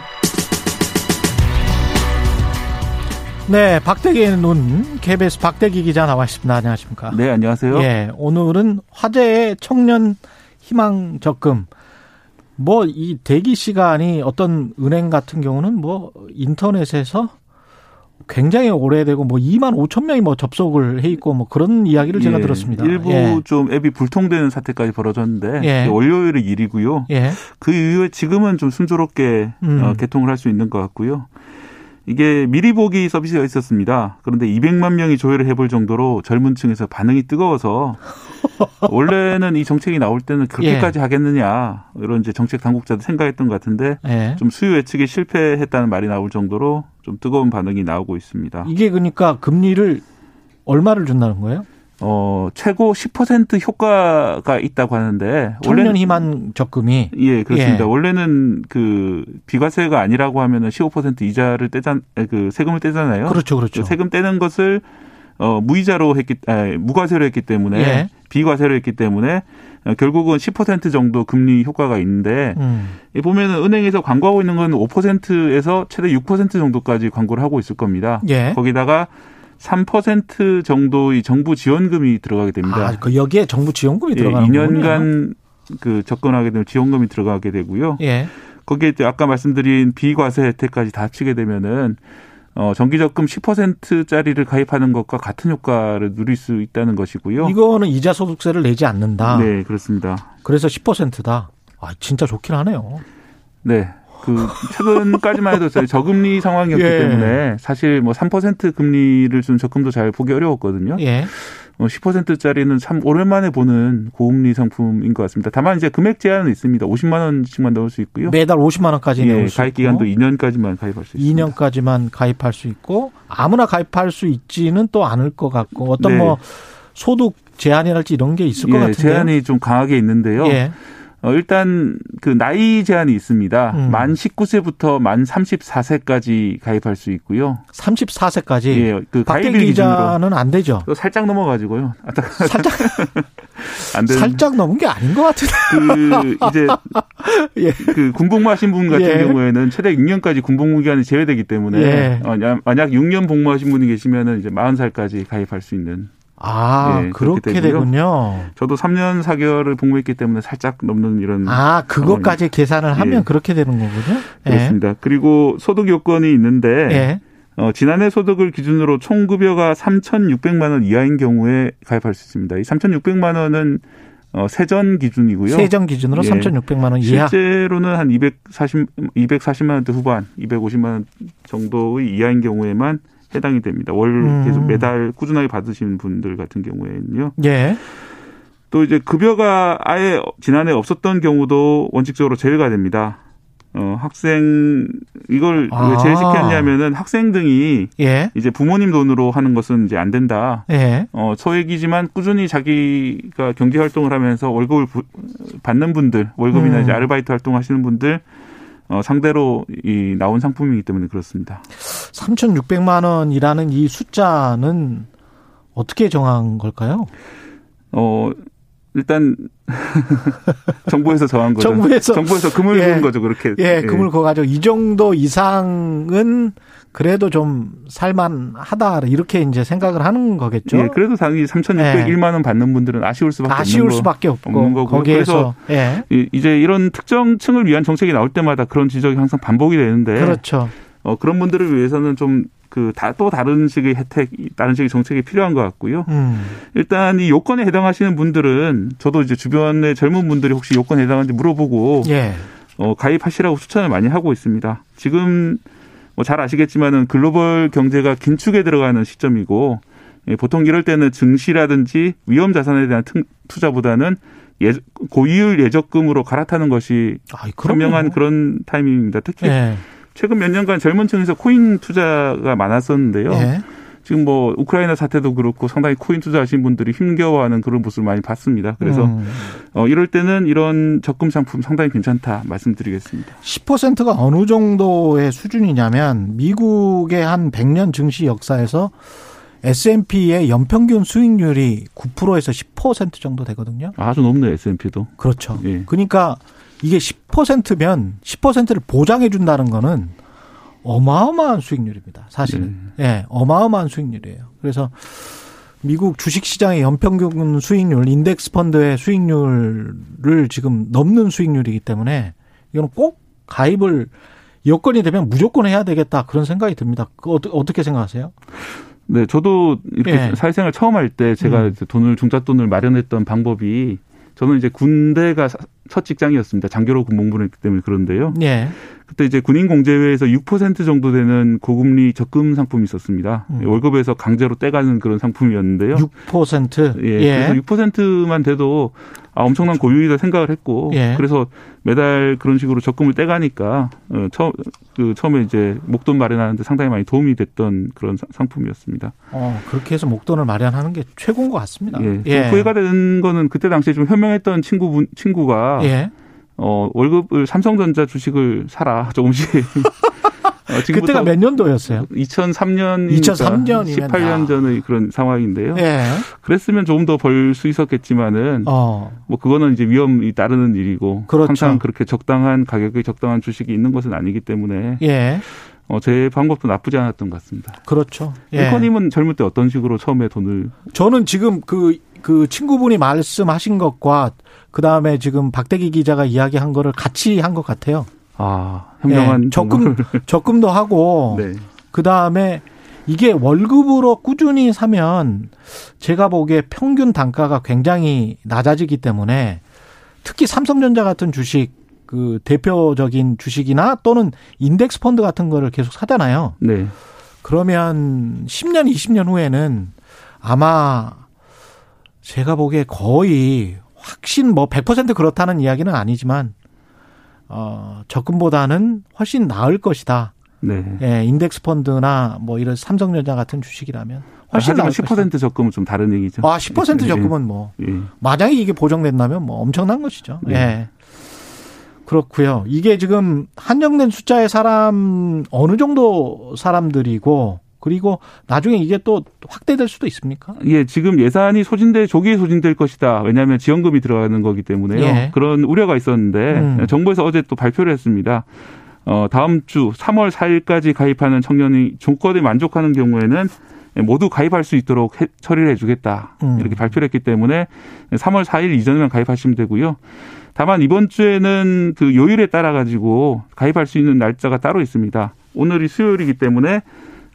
네, 박대기의 눈 KBS 박대기 기자 나와 있습니다. 안녕하십니까? 네, 안녕하세요. 예, 오늘은 화제의 청년 희망 적금. 뭐 이 대기 시간이 어떤 은행 같은 경우는 뭐 인터넷에서 굉장히 오래되고 뭐 2만 5천 명이 뭐 접속을 해 있고 뭐 그런 이야기를 제가 예, 들었습니다. 일부 예. 좀 앱이 불통되는 사태까지 벌어졌는데 예. 월요일은 일이고요. 예. 그 이후에 지금은 좀 순조롭게 음. 어, 개통을 할 수 있는 것 같고요. 이게 미리 보기 서비스가 있었습니다. 그런데 200만 명이 조회를 해볼 정도로 젊은 층에서 반응이 뜨거워서 원래는 이 정책이 나올 때는 그렇게까지 하겠느냐 이런 이제 정책 당국자도 생각했던 것 같은데 예. 좀 수요 예측에 실패했다는 말이 나올 정도로 좀 뜨거운 반응이 나오고 있습니다. 이게 그러니까 금리를 얼마를 준다는 거예요? 어 최고 10% 효과가 있다고 하는데 청년 희망 적금이 예, 그렇습니다. 예. 원래는 그 비과세가 아니라고 하면은 15% 이자를 떼자 그 세금을 떼잖아요. 그렇죠, 그렇죠. 그 세금 떼는 것을 어 무이자로 했기 아, 무과세로 했기 때문에 예. 비과세로 했기 때문에 어, 결국은 10% 정도 금리 효과가 있는데 음. 이 보면은 은행에서 광고하고 있는 건 5%에서 최대 6% 정도까지 광고를 하고 있을 겁니다. 예. 거기다가 3% 정도의 정부 지원금이 들어가게 됩니다. 아, 그 여기에 정부 지원금이 예, 들어가는 거군요. 2년간 그 접근하게 되면 지원금이 들어가게 되고요. 예. 거기에 아까 말씀드린 비과세 혜택까지 다 합치게 되면은 어 정기 적금 10%짜리를 가입하는 것과 같은 효과를 누릴 수 있다는 것이고요. 이거는 이자 소득세를 내지 않는다. 네, 그렇습니다. 그래서 10%다. 아, 진짜 좋긴 하네요. 네. 그 최근까지만 해도 저희 저금리 상황이었기 예. 때문에 사실 뭐 3% 금리를 준 적금도 잘 보기 어려웠거든요. 예. 어, 10%짜리는 참 오랜만에 보는 고금리 상품인 것 같습니다. 다만 이제 금액 제한은 있습니다. 50만 원씩만 넣을 수 있고요. 매달 50만 원까지 예, 내올 수 가입 기간도 2년까지만 가입할 수 있습니다. 2년까지만 가입할 수 있고 아무나 가입할 수 있지는 또 않을 것 같고 어떤 네. 뭐 소득 제한이랄지 이런 게 있을 것 예, 같은데 제한이 좀 강하게 있는데요. 예. 어, 일단 그 나이 제한이 있습니다. 음. 만 19세부터 만 34세까지 가입할 수 있고요. 34세까지 예, 그 가입일 기준으로 기자는 안 되죠. 또 살짝 넘어가지고요. 아, 살짝 안 되는 살짝 넘은 게 아닌 것 같은데. 그 이제 예. 그 군복무하신 분 같은 예. 경우에는 최대 6년까지 군복무 기간이 제외되기 때문에 예. 만약 6년 복무하신 분이 계시면은 이제 40살까지 가입할 수 있는. 아 예, 그렇게 되고요. 되군요. 저도 3년 4개월을 복무했기 때문에 살짝 넘는 이런 아 그것까지 계산을 하면 예. 그렇게 되는 거군요. 예. 그렇습니다. 그리고 소득 요건이 있는데 예. 어, 지난해 소득을 기준으로 총 급여가 3,600만 원 이하인 경우에 가입할 수 있습니다. 이 3,600만 원은 어, 세전 기준이고요. 세정 기준으로 예. 3,600만 원 이하. 실제로는 한 240, 240만 원대 후반, 250만 원 정도의 이하인 경우에만 해당이 됩니다. 월 음. 계속 매달 꾸준하게 받으시는 분들 같은 경우에는요. 예. 또 이제 급여가 아예 지난해 없었던 경우도 원칙적으로 제외가 됩니다. 어, 학생 이걸 아. 왜 제외시켰냐면은 학생 등이 예. 이제 부모님 돈으로 하는 것은 이제 안 된다. 예. 어, 소액이지만 꾸준히 자기가 경제 활동을 하면서 월급을 부- 받는 분들, 월급이나 음. 이제 아르바이트 활동 하시는 분들 어, 상대로 이 나온 상품이기 때문에 그렇습니다. 3,600만 원이라는 이 숫자는 어떻게 정한 걸까요? 어, 일단 정부에서 정한 거죠. 정부에서. 정부에서 금을 예. 거죠. 그렇게. 예, 금을 거 가지고 이 정도 이상은 그래도 좀 살만하다 이렇게 이제 생각을 하는 거겠죠. 예, 그래도 당연히 3,601만 원 받는 분들은 아쉬울 수밖에 네. 아쉬울 없는 거. 수밖에 없는 없고 거고요. 거기에서 예, 이- 이제 이런 특정 층을 위한 정책이 나올 때마다 그런 지적이 항상 반복이 되는데 그렇죠. 어, 그런 분들을 위해서는 좀그다또 다른 식의 혜택, 다른 식의 정책이 필요한 것 같고요. 음, 일단 이 요건에 해당하시는 분들은 저도 이제 주변의 젊은 분들이 혹시 요건에 해당하는지 물어보고 예, 어, 가입하시라고 추천을 많이 하고 있습니다. 지금 뭐 잘 아시겠지만은 글로벌 경제가 긴축에 들어가는 시점이고 예, 보통 이럴 때는 증시라든지 위험 자산에 대한 튼- 투자보다는 예, 고이율 예적금으로 갈아타는 것이 아, 그럼요. 현명한 그런 타이밍입니다. 특히 예, 최근 몇 년간 젊은 층에서 코인 투자가 많았었는데요. 예, 지금 뭐 우크라이나 사태도 그렇고 상당히 코인 투자하신 분들이 힘겨워하는 그런 모습을 많이 봤습니다. 그래서 음, 어, 이럴 때는 이런 적금 상품 상당히 괜찮다 말씀드리겠습니다. 10%가 어느 정도의 수준이냐면 미국의 한 100년 증시 역사에서 S&P의 연평균 수익률이 9%에서 10% 정도 되거든요. 아주 높네요 S&P도. 그렇죠. 예. 그러니까 이게 10%면 10%를 보장해 준다는 거는 어마어마한 수익률입니다. 사실은. 예, 어마어마한 수익률이에요. 그래서 미국 주식 시장의 연평균 수익률, 인덱스 펀드의 수익률을 지금 넘는 수익률이기 때문에 이거는 꼭 가입을 여건이 되면 무조건 해야 되겠다 그런 생각이 듭니다. 그 어떻게 생각하세요? 네, 저도 이렇게 예. 사회생활 처음 할 때 제가 음. 돈을 중잣돈을 마련했던 방법이 저는 이제 군대가 첫 직장이었습니다. 장교로 군복무를 했기 때문에 그런데요. 예. 그때 이제 군인 공제회에서 6% 정도 되는 고금리 적금 상품이 있었습니다. 음. 월급에서 강제로 떼가는 그런 상품이었는데요. 6%? 예. 예. 그래서 6%만 돼도 아, 엄청난 고유이다 생각을 했고 예. 그래서 매달 그런 식으로 적금을 떼가니까 어, 처, 그 처음에 이제 목돈 마련하는데 상당히 많이 도움이 됐던 그런 상품이었습니다. 어 그렇게 해서 목돈을 마련하는 게 최고인 것 같습니다. 예. 예. 후회가 되는 거는 그때 당시에 좀 현명했던 친구 친구가 예. 어 월급을 삼성전자 주식을 사라 조금씩 어, 그때가 몇 년도였어요? 2003년 2003년 18년 전의 그런 상황인데요. 예. 그랬으면 조금 더 벌 수 있었겠지만은 어. 뭐 그거는 이제 위험이 따르는 일이고 그렇죠. 항상 그렇게 적당한 가격에 적당한 주식이 있는 것은 아니기 때문에 예. 어, 제 방법도 나쁘지 않았던 것 같습니다. 그렇죠. 예. 앵커님은 젊을 때 어떤 식으로 처음에 돈을? 저는 지금 그, 그 친구분이 말씀하신 것과 그 다음에 지금 박대기 기자가 이야기한 거를 같이 한 것 같아요. 아, 현명한 네, 적금 적금도 하고 네. 그 다음에 이게 월급으로 꾸준히 사면 제가 보기에 평균 단가가 굉장히 낮아지기 때문에 특히 삼성전자 같은 주식 그 대표적인 주식이나 또는 인덱스 펀드 같은 거를 계속 사잖아요. 네. 그러면 10년, 20년 후에는 아마 제가 보기에 거의 확신 뭐 100% 그렇다는 이야기는 아니지만 어, 적금보다는 훨씬 나을 것이다. 네. 예, 인덱스 펀드나 뭐 이런 삼성전자 같은 주식이라면 훨씬 나을 10% 것이다. 적금은 좀 다른 얘기죠. 아, 10% 적금은 뭐 예. 만약에 이게 보정된다면 뭐 엄청난 것이죠. 예. 예. 그렇고요. 이게 지금 한정된 숫자의 사람 어느 정도 사람들이고 그리고 나중에 이게 또 확대될 수도 있습니까? 예, 지금 예산이 소진돼 조기에 소진될 것이다. 왜냐하면 지원금이 들어가는 거기 때문에요. 예. 그런 우려가 있었는데 음. 정부에서 어제 또 발표를 했습니다. 어, 다음 주 3월 4일까지 가입하는 청년이 조건에 만족하는 경우에는 모두 가입할 수 있도록 해, 처리를 해주겠다. 음. 이렇게 발표를 했기 때문에 3월 4일 이전에만 가입하시면 되고요. 다만 이번 주에는 그 요일에 따라 가지고 가입할 수 있는 날짜가 따로 있습니다. 오늘이 수요일이기 때문에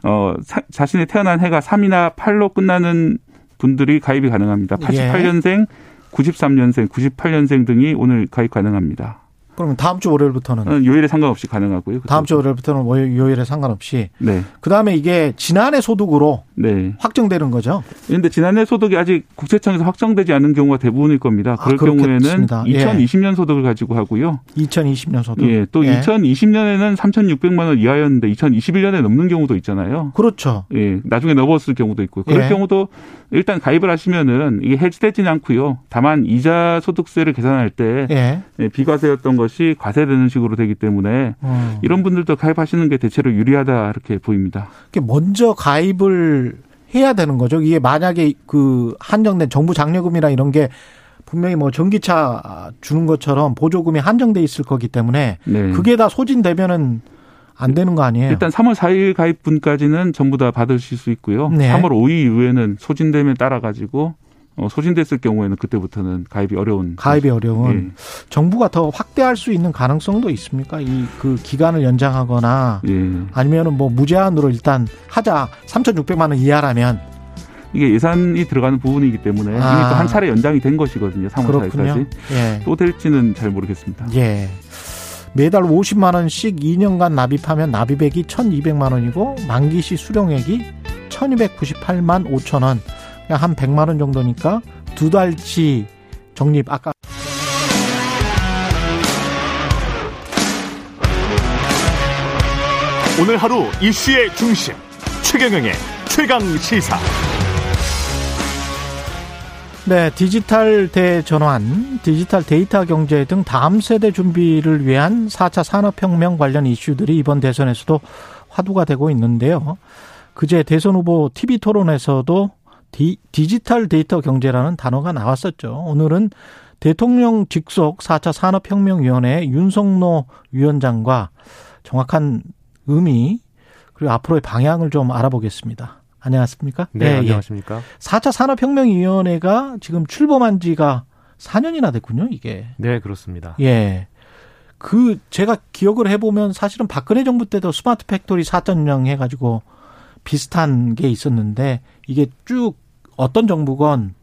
어, 사, 자신의 태어난 해가 3이나 8로 끝나는 분들이 가입이 가능합니다. 88년생, 예. 93년생, 98년생 등이 오늘 가입 가능합니다. 그러면 다음 주 월요일부터는 어, 요일에 상관없이 가능하고요. 다음 주 월요일부터는 요일에 상관없이. 네. 그다음에 이게 지난해 소득으로 네. 확정되는 거죠. 그런데 지난해 소득이 아직 국세청에서 확정되지 않은 경우가 대부분일 겁니다. 그럴 아, 경우에는 2020년 예. 소득을 가지고 하고요. 2020년 소득. 예. 또 예. 2020년에는 3,600만 원 이하였는데 2021년에 넘는 경우도 있잖아요. 그렇죠. 예. 나중에 넘었을 경우도 있고. 그럴 예. 경우도 일단 가입을 하시면은 이게 해지되지는 않고요. 다만 이자 소득세를 계산할 때 예. 예 비과세였던 것이 과세되는 식으로 되기 때문에 음. 이런 분들도 가입하시는 게 대체로 유리하다 이렇게 보입니다. 먼저 가입을 해야 되는 거죠. 이게 만약에 그 한정된 정부 장려금이나 이런 게 분명히 뭐 전기차 주는 것처럼 보조금이 한정돼 있을 거기 때문에 네. 그게 다 소진되면은 안 되는 거 아니에요? 일단 3월 4일 가입분까지는 전부 다 받으실 수 있고요. 네. 3월 5일 이후에는 소진됨에 따라 가지고 어, 소진됐을 경우에는 그때부터는 가입이 어려운 가입이 어려운 예. 정부가 더 확대할 수 있는 가능성도 있습니까? 이 그 기간을 연장하거나 예. 아니면은 뭐 무제한으로 일단 하자 3,600만 원 이하라면 이게 예산이 들어가는 부분이기 때문에 아. 이미 또 한 차례 연장이 된 것이거든요. 3월 4일까지 예. 또 될지는 잘 모르겠습니다. 예. 매달 50만 원씩 2년간 납입하면 납입액이 1,200만 원이고 만기 시 수령액이 1,298만 5천 원. 한 100만 원 정도니까 두 달치 적립 아까 오늘 하루 이슈의 중심 최경영의 최강 시사. 네, 디지털 대전환, 디지털 데이터 경제 등 다음 세대 준비를 위한 4차 산업혁명 관련 이슈들이 이번 대선에서도 화두가 되고 있는데요. 그제 대선 후보 TV 토론에서도 디, 디지털 데이터 경제라는 단어가 나왔었죠. 오늘은 대통령 직속 4차 산업혁명위원회 윤성로 위원장과 정확한 의미 그리고 앞으로의 방향을 좀 알아보겠습니다. 안녕하십니까? 네, 네 안녕하십니까? 예. 4차 산업혁명위원회가 지금 출범한 지가 4년이나 됐군요, 이게. 네, 그렇습니다. 예. 그 제가 기억을 해보면 사실은 박근혜 정부 때도 smart factory 4.0 해가지고 비슷한 게 있었는데 이게 쭉 어떤 정부건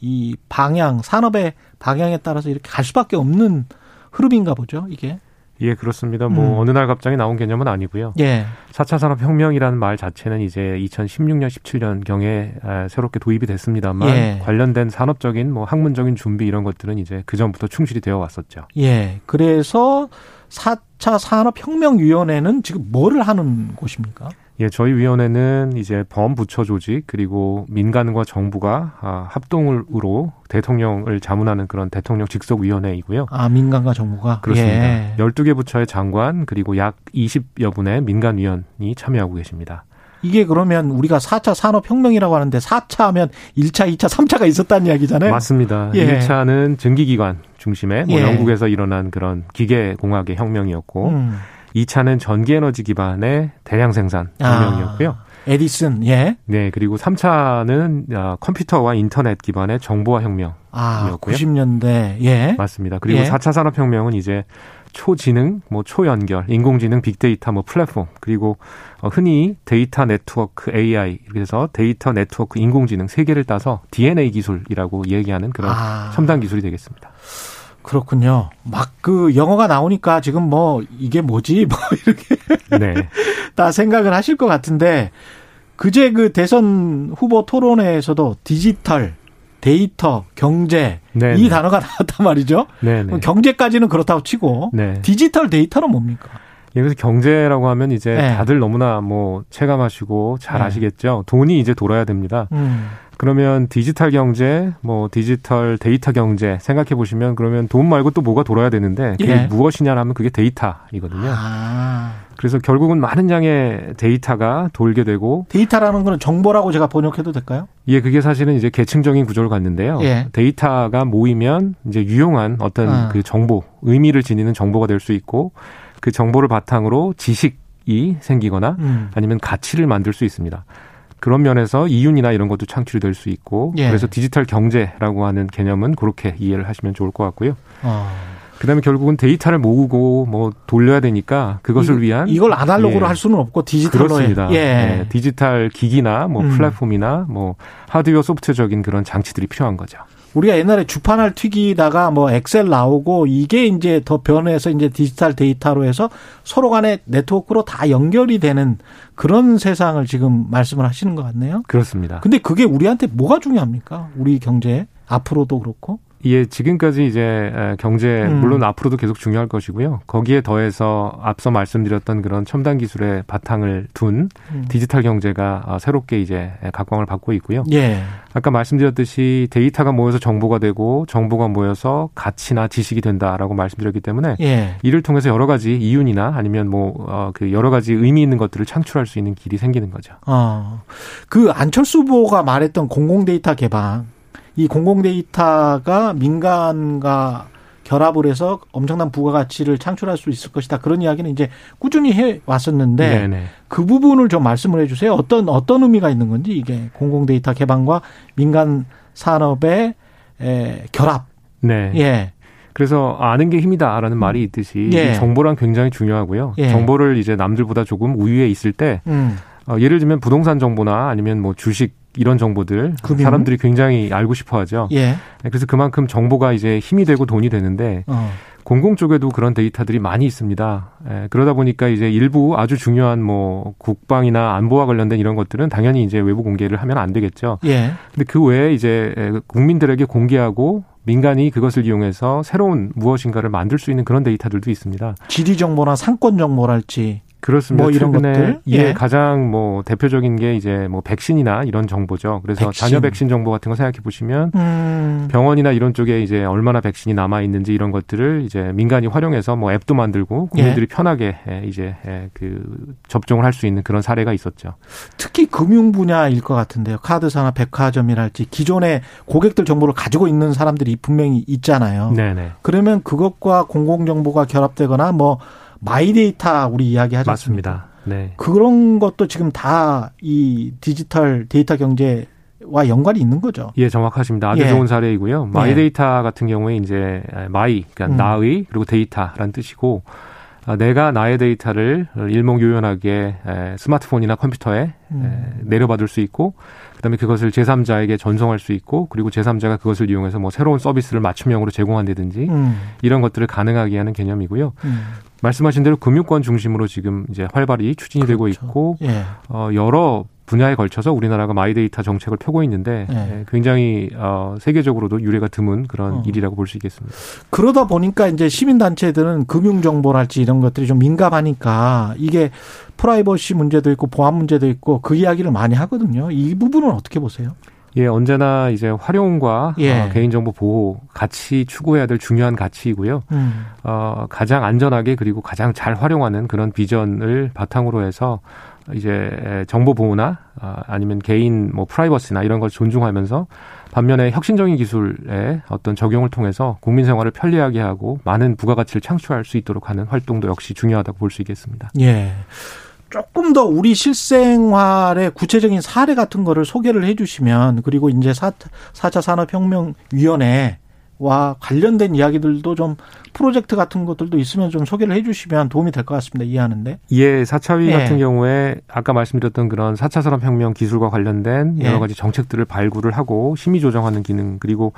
이 방향 산업의 방향에 따라서 이렇게 갈 수밖에 없는 흐름인가 보죠 이게. 예, 그렇습니다. 뭐 음. 어느 날 갑자기 나온 개념은 아니고요. 예. 4차 산업 혁명이라는 말 자체는 이제 2016년, 17년 경에 아, 새롭게 도입이 됐습니다만 예. 관련된 산업적인 뭐 학문적인 준비 이런 것들은 이제 그 전부터 충실히 되어 왔었죠. 예. 그래서 4차 산업 혁명 위원회는 지금 뭐를 하는 곳입니까? 예, 저희 위원회는 이제 범부처 조직 그리고 민간과 정부가 아, 합동으로 대통령을 자문하는 그런 대통령 직속 위원회이고요. 아, 민간과 정부가. 그렇습니다. 예. 12개 부처의 장관 그리고 약 20여 분의 민간 위원이 참여하고 계십니다. 이게 그러면 우리가 4차 산업혁명이라고 하는데 4차 하면 1차, 2차, 3차가 있었다는 이야기잖아요. 맞습니다. 예. 1차는 증기기관 중심의 뭐 예. 영국에서 일어난 그런 기계공학의 혁명이었고 음. 2차는 전기 에너지 기반의 대량 생산 아. 혁명이었고요. 에디슨, 예. 네, 그리고 3차는 아, 컴퓨터와 인터넷 기반의 정보화 혁명 아, 이었고요. 90년대, 예. 맞습니다. 그리고 예. 4차 산업혁명은 이제 초지능, 뭐 초연결, 인공지능, 빅데이터, 뭐 플랫폼, 그리고 어, 흔히 데이터 네트워크 AI, 그래서 데이터 네트워크 인공지능 세 개를 따서 DNA 기술이라고 얘기하는 그런 아. 첨단 기술이 되겠습니다. 그렇군요. 막 그 영어가 나오니까 지금 뭐 이게 뭐지? 뭐 이렇게 네. 다 생각을 하실 것 같은데 그제 그 대선 후보 토론회에서도 디지털, 데이터, 경제 네, 이 네. 단어가 나왔단 말이죠. 네, 네. 경제까지는 그렇다고 치고 네. 디지털 데이터는 뭡니까? 예, 그래서 경제라고 하면 이제 네. 다들 너무나 뭐 체감하시고 잘 네. 아시겠죠. 돈이 이제 돌아야 됩니다. 음. 그러면 디지털 경제, 뭐 디지털 데이터 경제 생각해 보시면 그러면 돈 말고 또 뭐가 돌아야 되는데 그게 예. 무엇이냐 하면 그게 데이터이거든요. 아. 그래서 결국은 많은 양의 데이터가 돌게 되고 데이터라는 거는 정보라고 제가 번역해도 될까요? 예, 그게 사실은 이제 계층적인 구조를 갖는데요. 예. 데이터가 모이면 이제 유용한 어떤 아. 그 정보, 의미를 지니는 정보가 될 수 있고 그 정보를 바탕으로 지식이 생기거나 음. 아니면 가치를 만들 수 있습니다. 그런 면에서 이윤이나 이런 것도 창출이 될 수 있고 예. 그래서 디지털 경제라고 하는 개념은 그렇게 이해를 하시면 좋을 것 같고요. 어. 그다음에 결국은 데이터를 모으고 뭐 돌려야 되니까 그것을 이- 위한 이걸 아날로그로 예. 할 수는 없고 디지털로 그렇습니다. 해. 예. 네, 디지털 기기나 뭐 음. 플랫폼이나 뭐 하드웨어 소프트적인 그런 장치들이 필요한 거죠. 우리가 옛날에 주판을 튀기다가 뭐 엑셀 나오고 이게 이제 더 변해서 이제 디지털 데이터로 해서 서로 간에 네트워크로 다 연결이 되는 그런 세상을 지금 말씀을 하시는 것 같네요. 그렇습니다. 근데 그게 우리한테 뭐가 중요합니까? 우리 경제 앞으로도 그렇고. 예, 지금까지 이제 에, 경제 음. 물론 앞으로도 계속 중요할 것이고요. 거기에 더해서 앞서 말씀드렸던 그런 첨단 기술의 바탕을 둔 음. 디지털 경제가 아, 새롭게 이제 각광을 받고 있고요. 예. 아까 말씀드렸듯이 데이터가 모여서 정보가 되고 정보가 모여서 가치나 지식이 된다라고 말씀드렸기 때문에 예. 이를 통해서 여러 가지 이윤이나 아니면 뭐그 여러 가지 의미 있는 것들을 창출할 수 있는 길이 생기는 거죠. 어. 그 안철수 후보가 말했던 공공 데이터 개방. 이 공공 데이터가 민간과 결합을 해서 엄청난 부가가치를 창출할 수 있을 것이다. 그런 이야기는 이제 꾸준히 해 왔었는데 네네. 그 부분을 좀 말씀을 해 주세요. 어떤 어떤 의미가 있는 건지 이게 공공 데이터 개방과 민간 산업의 에, 결합. 네. 예. 그래서 아는 게 힘이다라는 말이 있듯이 예. 이 정보란 굉장히 중요하고요. 예. 정보를 이제 남들보다 조금 우위에 있을 때 음. 어, 예를 들면 부동산 정보나 아니면 뭐 주식 이런 정보들 금융? 사람들이 굉장히 알고 싶어 하죠. 예. 네, 그래서 그만큼 정보가 이제 힘이 되고 돈이 되는데 어. 공공 쪽에도 그런 데이터들이 많이 있습니다. 예, 그러다 보니까 이제 일부 아주 중요한 뭐 국방이나 안보와 관련된 이런 것들은 당연히 이제 외부 공개를 하면 안 되겠죠. 예. 근데 그 외에 이제 국민들에게 공개하고 민간이 그것을 이용해서 새로운 무엇인가를 만들 수 있는 그런 데이터들도 있습니다. 지리 정보나 상권 정보랄지. 그렇습니다. 뭐 이런 것들? 예, 예. 가장 뭐 대표적인 게 이제 뭐 백신이나 이런 정보죠. 그래서 백신. 자녀 백신 정보 같은 거 생각해 보시면 음. 병원이나 이런 쪽에 이제 얼마나 백신이 남아 있는지 이런 것들을 이제 민간이 활용해서 뭐 앱도 만들고 국민들이 편하게 예, 이제 예, 그 접종을 할 수 있는 그런 사례가 있었죠. 특히 금융 분야일 것 같은데요. 카드사나 백화점이랄지 기존의 고객들 정보를 가지고 있는 사람들이 분명히 있잖아요. 네네. 그러면 그것과 공공 정보가 결합되거나 뭐 마이데이터 우리 이야기 하죠. 맞습니다. 네. 그런 것도 지금 다 이 디지털 데이터 경제에 와 연관이 있는 거죠. 예, 정확하십니다. 아주 예. 좋은 사례이고요. 마이 예. 데이터 같은 경우에 이제 my, 그러니까 음. 나의 그리고 데이터라는 뜻이고 아, 내가 나의 데이터를 일목요연하게 에, 스마트폰이나 컴퓨터에 음. 에, 내려받을 수 있고 그다음에 그것을 제3자에게 전송할 수 있고 그리고 제3자가 그것을 이용해서 뭐 새로운 서비스를 맞춤형으로 제공한다든지 음. 이런 것들을 가능하게 하는 개념이고요. 음. 말씀하신 대로 금융권 중심으로 지금 이제 활발히 추진이 되고 그렇죠. 있고 예. 어, 여러 분야에 걸쳐서 우리나라가 마이데이터 정책을 펴고 있는데 네. 예, 굉장히 어, 세계적으로도 유례가 드문 그런 어. 일이라고 볼 수 있겠습니다. 그러다 보니까 이제 시민단체들은 금융정보랄지 이런 것들이 좀 민감하니까 이게 프라이버시 문제도 있고 보안 문제도 있고 그 이야기를 많이 하거든요. 이 부분은 어떻게 보세요? 예, 언제나 이제 활용과 예. 어, 개인정보 보호 같이 추구해야 될 중요한 가치이고요. 음. 어, 가장 안전하게 그리고 가장 잘 활용하는 그런 비전을 바탕으로 해서 이제 정보 보호나 아, 아니면 개인 뭐 프라이버시나 이런 걸 존중하면서 반면에 혁신적인 기술의 어떤 적용을 통해서 국민 생활을 편리하게 하고 많은 부가가치를 창출할 수 있도록 하는 활동도 역시 중요하다고 볼 수 있겠습니다. 예. 조금 더 우리 실생활의 구체적인 사례 같은 거를 소개를 해 주시면 그리고 이제 사 4차 산업혁명위원회 와 관련된 이야기들도 좀 프로젝트 같은 것들도 있으면 좀 소개를 해 주시면 도움이 될 것 같습니다. 이해하는데. 예, 사차위 예. 같은 경우에 아까 말씀드렸던 그런 사차 산업혁명 기술과 관련된 예. 여러 가지 정책들을 발굴을 하고 심의 조정하는 기능 그리고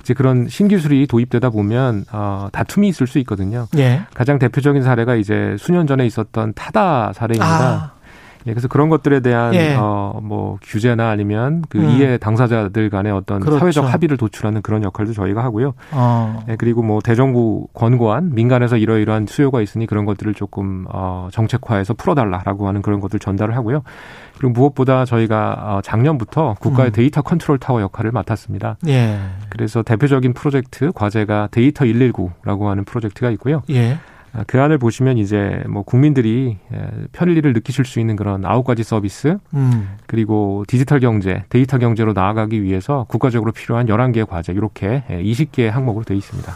이제 그런 신기술이 도입되다 보면 어, 다툼이 있을 수 있거든요. 예. 가장 대표적인 사례가 이제 수년 전에 있었던 타다 사례입니다. 아, 예, 그래서 그런 것들에 대한 예. 어, 뭐 규제나 아니면 그 음. 이해 당사자들 간의 어떤 그렇죠. 사회적 합의를 도출하는 그런 역할도 저희가 하고요. 어. 예, 그리고 뭐 대정부 권고안 민간에서 이러이러한 수요가 있으니 그런 것들을 조금 어, 정책화해서 풀어달라라고 하는 그런 것들 전달을 하고요. 그리고 무엇보다 저희가 어, 작년부터 국가의 음. 데이터 컨트롤 타워 역할을 맡았습니다. 예. 그래서 대표적인 프로젝트 과제가 데이터 119라고 하는 프로젝트가 있고요. 예. 아, 그 안을 보시면 이제 뭐 국민들이 예, 편리를 느끼실 수 있는 그런 아홉 가지 서비스 음. 그리고 디지털 경제, 데이터 경제로 나아가기 위해서 국가적으로 필요한 11개의 과제 이렇게 예, 20개의 항목으로 되어 있습니다.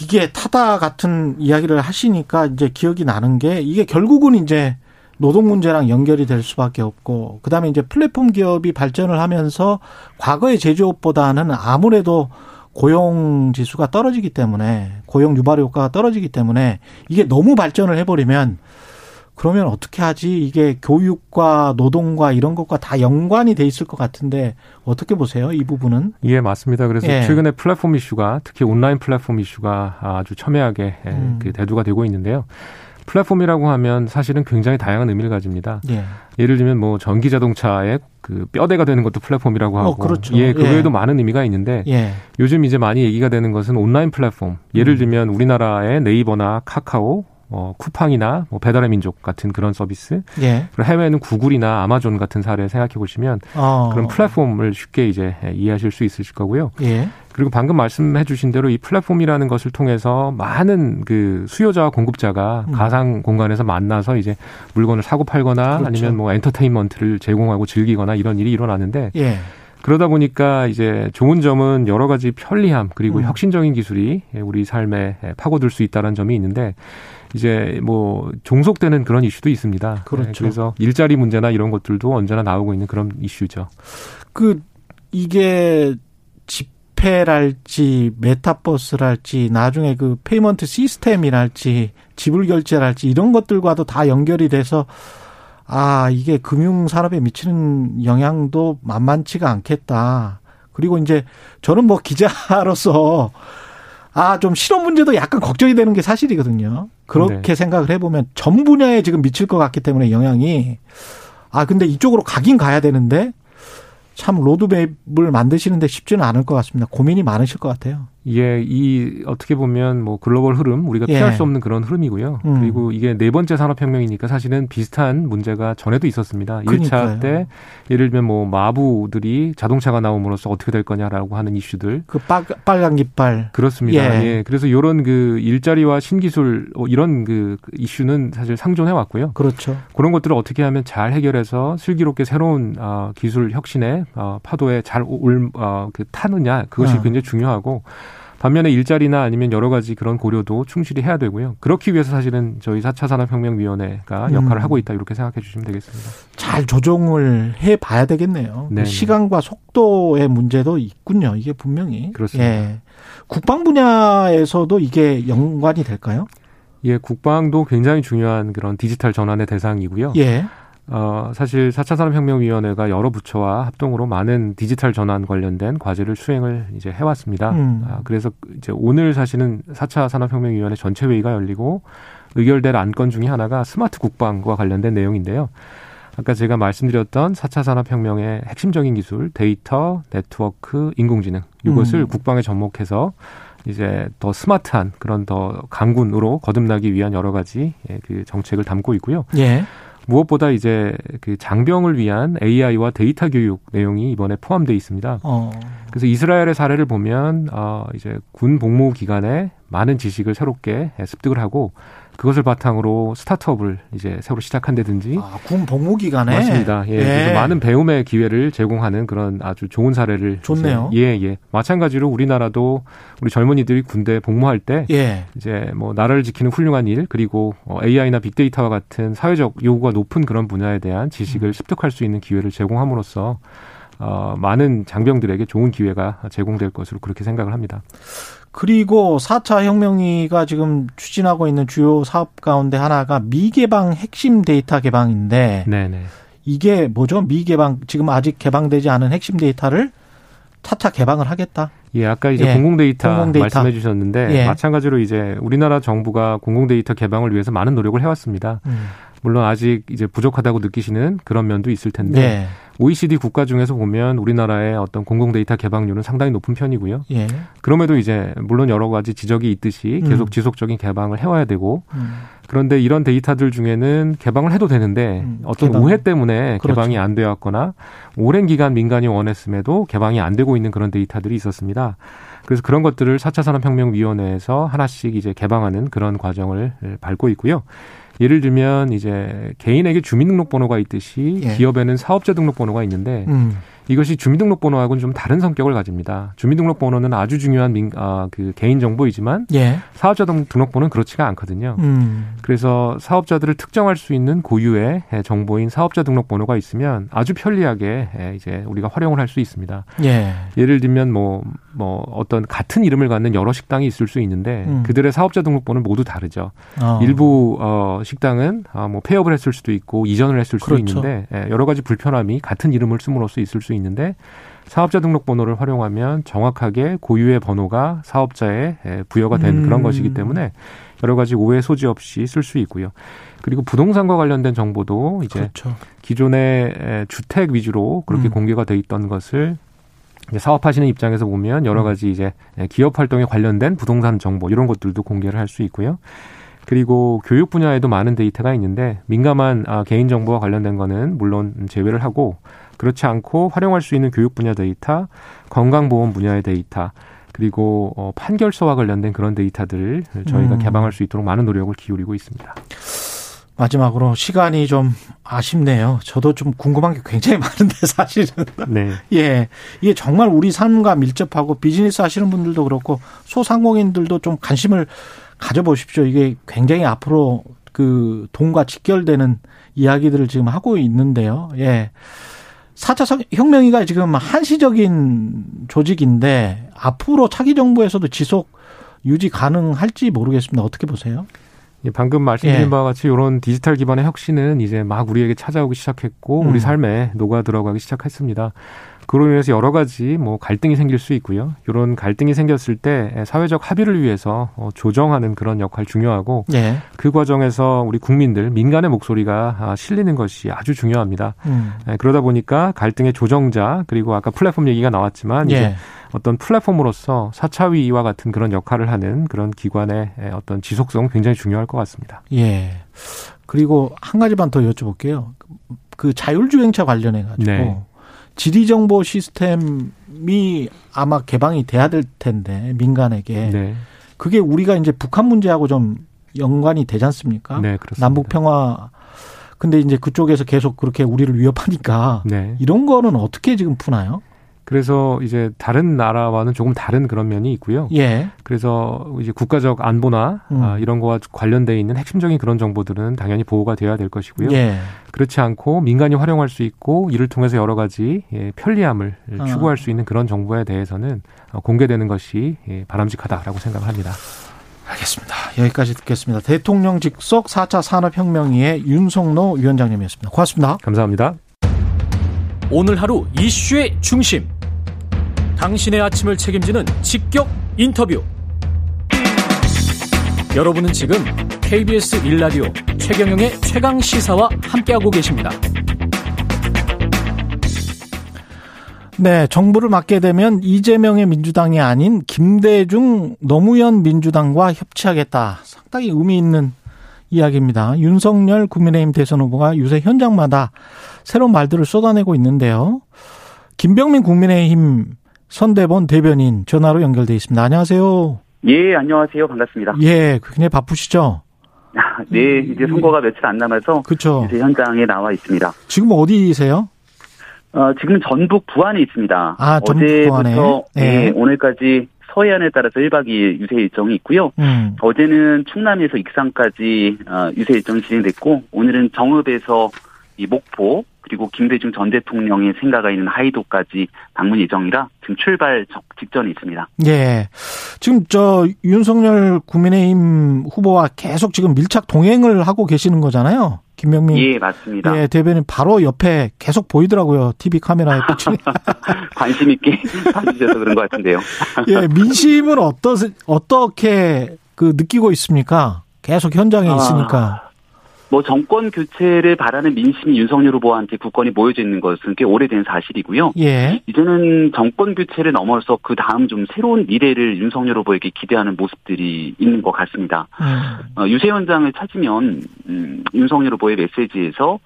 이게 타다 같은 이야기를 하시니까 이제 기억이 나는 게 이게 결국은 이제 노동 문제랑 연결이 될 수밖에 없고 그다음에 이제 플랫폼 기업이 발전을 하면서 과거의 제조업보다는 아무래도 고용 지수가 떨어지기 때문에 고용 유발 효과가 떨어지기 때문에 이게 너무 발전을 해버리면 그러면 어떻게 하지? 이게 교육과 노동과 이런 것과 다 연관이 돼 있을 것 같은데 어떻게 보세요? 이 부분은? 예, 맞습니다. 그래서 예. 최근에 플랫폼 이슈가 특히 온라인 플랫폼 이슈가 아주 첨예하게 예, 음. 그 대두가 되고 있는데요. 플랫폼이라고 하면 사실은 굉장히 다양한 의미를 가집니다. 예. 예를 들면 뭐 전기 자동차의 그 뼈대가 되는 것도 플랫폼이라고 하고 어, 그렇죠. 예, 그 예. 외에도 많은 의미가 있는데 예. 요즘 이제 많이 얘기가 되는 것은 온라인 플랫폼. 예를 음. 들면 우리나라의 네이버나 카카오, 어, 쿠팡이나 뭐 배달의 민족 같은 그런 서비스. 예. 그리고 해외에는 구글이나 아마존 같은 사례 생각해 보시면 어. 그런 플랫폼을 쉽게 이제 이해하실 수 있으실 거고요. 예. 그리고 방금 말씀해 주신 대로 이 플랫폼이라는 것을 통해서 많은 그 수요자와 공급자가 음. 가상 공간에서 만나서 이제 물건을 사고 팔거나 그렇죠. 아니면 뭐 엔터테인먼트를 제공하고 즐기거나 이런 일이 일어나는데 예. 그러다 보니까 이제 좋은 점은 여러 가지 편리함 그리고 음. 혁신적인 기술이 우리 삶에 파고들 수 있다는 점이 있는데 이제 뭐 종속되는 그런 이슈도 있습니다. 그렇죠. 네, 그래서 일자리 문제나 이런 것들도 언제나 나오고 있는 그런 이슈죠. 그 이게 지폐랄지 메타버스랄지 나중에 그 payment system이랄지 지불 결제랄지 이런 것들과도 다 연결이 돼서 아 이게 금융 산업에 미치는 영향도 만만치가 않겠다. 그리고 이제 저는 뭐 기자로서 아 좀 실업 문제도 약간 걱정이 되는 게 사실이거든요. 그렇게 네. 생각을 해보면 전 분야에 지금 미칠 것 같기 때문에 영향이 아 근데 이쪽으로 가긴 가야 되는데 참 로드맵을 만드시는데 쉽지는 않을 것 같습니다. 고민이 많으실 것 같아요. 예, 이 어떻게 보면 뭐 글로벌 흐름 우리가 예. 피할 수 없는 그런 흐름이고요. 음. 그리고 이게 네 번째 산업혁명이니까 사실은 비슷한 문제가 전에도 있었습니다. 그러니까요. 1차 때 예를 들면 뭐 마부들이 자동차가 나옴으로써 어떻게 될 거냐라고 하는 이슈들 그 빨, 빨간 깃발. 그렇습니다. 예. 예. 그래서 이런 그 일자리와 신기술 어, 이런 그 이슈는 사실 상존해 왔고요. 그렇죠. 그런 것들을 어떻게 하면 잘 해결해서 슬기롭게 새로운 어, 기술 혁신의 어, 파도에 잘 올, 어, 그 타느냐 그것이 어. 굉장히 중요하고 반면에 일자리나 아니면 여러 가지 그런 고려도 충실히 해야 되고요. 그렇기 위해서 사실은 저희 4차 산업혁명위원회가 역할을 음. 하고 있다 이렇게 생각해 주시면 되겠습니다. 잘 조정을 해 봐야 되겠네요. 네네. 시간과 속도의 문제도 있군요. 이게 분명히. 그렇습니다. 예. 국방 분야에서도 이게 연관이 될까요? 예, 국방도 굉장히 중요한 그런 디지털 전환의 대상이고요. 예. 어, 사실 4차 산업혁명위원회가 여러 부처와 합동으로 많은 디지털 전환 관련된 과제를 수행을 이제 해왔습니다. 음. 아, 그래서 이제 오늘 사실은 4차 산업혁명위원회 전체 회의가 열리고 의결될 안건 중에 하나가 스마트 국방과 관련된 내용인데요. 아까 제가 말씀드렸던 4차 산업혁명의 핵심적인 기술, 데이터, 네트워크, 인공지능, 이것을 음. 국방에 접목해서 이제 더 스마트한 그런 더 강군으로 거듭나기 위한 여러 가지 예, 그 정책을 담고 있고요. 예. 무엇보다 이제 그 장병을 위한 AI와 데이터 교육 내용이 이번에 포함되어 있습니다. 어. 그래서 이스라엘의 사례를 보면 어 이제 군 복무 기간에 많은 지식을 새롭게 습득을 하고 그것을 바탕으로 스타트업을 이제 새로 시작한다든지 아, 군 복무 기간에 맞습니다. 예. 그래서 많은 배움의 기회를 제공하는 그런 아주 좋은 사례를 좋네요. 이제 예, 예. 마찬가지로 우리나라도 우리 젊은이들이 군대에 복무할 때 예. 이제 뭐 나라를 지키는 훌륭한 일 그리고 어, AI나 빅데이터와 같은 사회적 요구가 높은 그런 분야에 대한 음. 지식을 습득할 수 있는 기회를 제공함으로써 어, 많은 장병들에게 좋은 기회가 제공될 것으로 그렇게 생각을 합니다. 그리고 4차 혁명위가 지금 추진하고 있는 주요 사업 가운데 하나가 미개방 핵심 데이터 개방인데 네네. 이게 뭐죠? 미개방 지금 아직 개방되지 않은 핵심 데이터를 차차 개방을 하겠다. 예, 아까 이제 예, 공공 데이터, 공공 데이터. 말씀해 주셨는데 예. 마찬가지로 이제 우리나라 정부가 공공 데이터 개방을 위해서 많은 노력을 해왔습니다. 음. 물론 아직 이제 부족하다고 느끼시는 그런 면도 있을 텐데 네. OECD 국가 중에서 보면 우리나라의 어떤 공공 데이터 개방률은 상당히 높은 편이고요. 예. 그럼에도 이제 물론 여러 가지 지적이 있듯이 계속 음. 지속적인 개방을 해와야 되고 음. 그런데 이런 데이터들 중에는 개방을 해도 되는데 음, 어떤 개방. 오해 때문에 그렇죠. 개방이 안 되었거나 오랜 기간 민간이 원했음에도 개방이 안 되고 있는 그런 데이터들이 있었습니다. 그래서 그런 것들을 4차 산업혁명위원회에서 하나씩 이제 개방하는 그런 과정을 밟고 있고요. 예를 들면 이제 개인에게 주민등록번호가 있듯이 예. 기업에는 사업자 등록번호가 있는데 음. 이것이 주민등록번호하고는 좀 다른 성격을 가집니다. 주민등록번호는 아주 중요한 민, 아, 그 개인 정보이지만 예. 사업자 등- 등록번호는 그렇지가 않거든요. 음. 그래서 사업자들을 특정할 수 있는 고유의 예, 정보인 사업자 등록번호가 있으면 아주 편리하게 예, 이제 우리가 활용을 할 수 있습니다. 예. 예를 들면 뭐, 뭐 어떤 같은 이름을 갖는 여러 식당이 있을 수 있는데 음. 그들의 사업자 등록번호는 모두 다르죠. 어. 일부 어, 식당은 아, 뭐 폐업을 했을 수도 있고 이전을 했을 수도 그렇죠. 있는데 예, 여러 가지 불편함이 같은 이름을 씀으로써 있을 수 있는데 사업자 등록번호를 활용하면 정확하게 고유의 번호가 사업자에 예, 부여가 된 음. 그런 것이기 때문에 여러 가지 오해 소지 없이 쓸 수 있고요. 그리고 부동산과 관련된 정보도 이제 그렇죠. 기존의 에, 주택 위주로 그렇게 음. 공개가 돼 있던 것을 사업하시는 입장에서 보면 여러 음. 가지 이제 에, 기업 활동에 관련된 부동산 정보 이런 것들도 공개를 할 수 있고요. 그리고 교육 분야에도 많은 데이터가 있는데 민감한 아, 개인 정보와 관련된 거는 물론 제외를 하고 그렇지 않고 활용할 수 있는 교육 분야 데이터, 건강보험 분야의 데이터, 그리고 어, 판결서와 관련된 그런 데이터들을 저희가 음. 개방할 수 있도록 많은 노력을 기울이고 있습니다. 마지막으로 시간이 좀 아쉽네요. 저도 좀 궁금한 게 굉장히 많은데 사실은 네. 예 이게 정말 우리 삶과 밀접하고 비즈니스 하시는 분들도 그렇고 소상공인들도 좀 관심을 가져보십시오. 이게 굉장히 앞으로 그 돈과 직결되는 이야기들을 지금 하고 있는데요. 예. 4차 혁명이가 지금 한시적인 조직인데 앞으로 차기 정부에서도 지속 유지 가능할지 모르겠습니다. 어떻게 보세요? 예, 방금 말씀드린 예. 바와 같이 이런 디지털 기반의 혁신은 이제 막 우리에게 찾아오기 시작했고 음. 우리 삶에 녹아 들어가기 시작했습니다. 그로 인해서 여러 가지 뭐 갈등이 생길 수 있고요. 이런 갈등이 생겼을 때 사회적 합의를 위해서 어, 조정하는 그런 역할 중요하고 예. 그 과정에서 우리 국민들 민간의 목소리가 아, 실리는 것이 아주 중요합니다. 음. 예, 그러다 보니까 갈등의 조정자 그리고 아까 플랫폼 얘기가 나왔지만 이제 예. 어떤 플랫폼으로서 사차위와 같은 그런 역할을 하는 그런 기관의 예, 어떤 지속성 굉장히 중요할 것 같습니다. 예. 그리고 한 가지만 더 여쭤볼게요. 그 자율주행차 관련해 가지고 네. 지리정보 시스템이 아마 개방이 돼야 될 텐데 민간에게 네. 그게 우리가 이제 북한 문제하고 좀 연관이 되지 않습니까? 네, 그렇습니다. 남북 평화 근데 이제 그쪽에서 계속 그렇게 우리를 위협하니까 네. 이런 거는 어떻게 지금 푸나요? 그래서 이제 다른 나라와는 조금 다른 그런 면이 있고요. 예. 그래서 이제 국가적 안보나 음. 아, 이런 거와 관련돼 있는 핵심적인 그런 정보들은 당연히 보호가 되어야 될 것이고요. 예. 그렇지 않고 민간이 활용할 수 있고 이를 통해서 여러 가지 예, 편리함을 어. 추구할 수 있는 그런 정보에 대해서는 어, 공개되는 것이 예, 바람직하다라고 생각합니다. 알겠습니다. 여기까지 듣겠습니다. 대통령 직속 4차 산업혁명위의 윤석노 위원장님이었습니다. 고맙습니다. 감사합니다. 오늘 하루 이슈의 중심. 당신의 아침을 책임지는 직격 인터뷰. 여러분은 지금 KBS 일라디오 최경영의 최강 시사와 함께하고 계십니다. 네, 정부를 맡게 되면 이재명의 민주당이 아닌 김대중 노무현 민주당과 협치하겠다. 상당히 의미 있는 이야기입니다. 윤석열 국민의힘 대선 후보가 요새 현장마다 새로운 말들을 쏟아내고 있는데요. 김병민 국민의힘 선대본 대변인 전화로 연결돼 있습니다. 안녕하세요. 예, 안녕하세요. 반갑습니다. 예, 굉장히 바쁘시죠? 네, 이제 선거가 며칠 안 남아서 그렇죠. 이제 현장에 나와 있습니다. 지금 어디세요? 어, 지금 전북 부안에 있습니다. 아, 전북 부안에. 어제부터 네. 예, 오늘까지 서해안에 따라서 1박 2일 유세 일정이 있고요. 음, 어제는 충남에서 익산까지 어, 유세 일정이 진행됐고 오늘은 정읍에서 이 목포 그리고 김대중 전 대통령의 생가가 있는 하이도까지 방문 예정이라 지금 출발 적- 직전에 있습니다. 예. 지금 저 윤석열 국민의힘 후보와 계속 지금 밀착 동행을 하고 계시는 거잖아요. 김명민 예, 맞습니다. 예, 대변인 바로 옆에 계속 보이더라고요. TV 카메라에 비추. 관심 있게 봐주셔서 그런 것 같은데요. 예, 민심은 어떠 어떻게 그 느끼고 있습니까? 계속 현장에 아, 있으니까. 뭐 정권 교체를 바라는 민심이 윤석열 후보한테 국권이 모여져 있는 것은 꽤 오래된 사실이고요. 예. 이제는 정권 교체를 넘어서 그 다음 좀 새로운 미래를 윤석열 후보에게 기대하는 모습들이 있는 것 같습니다. 음, 어, 유세 현장을 찾으면 음, 윤석열 후보의 메시지에서 어,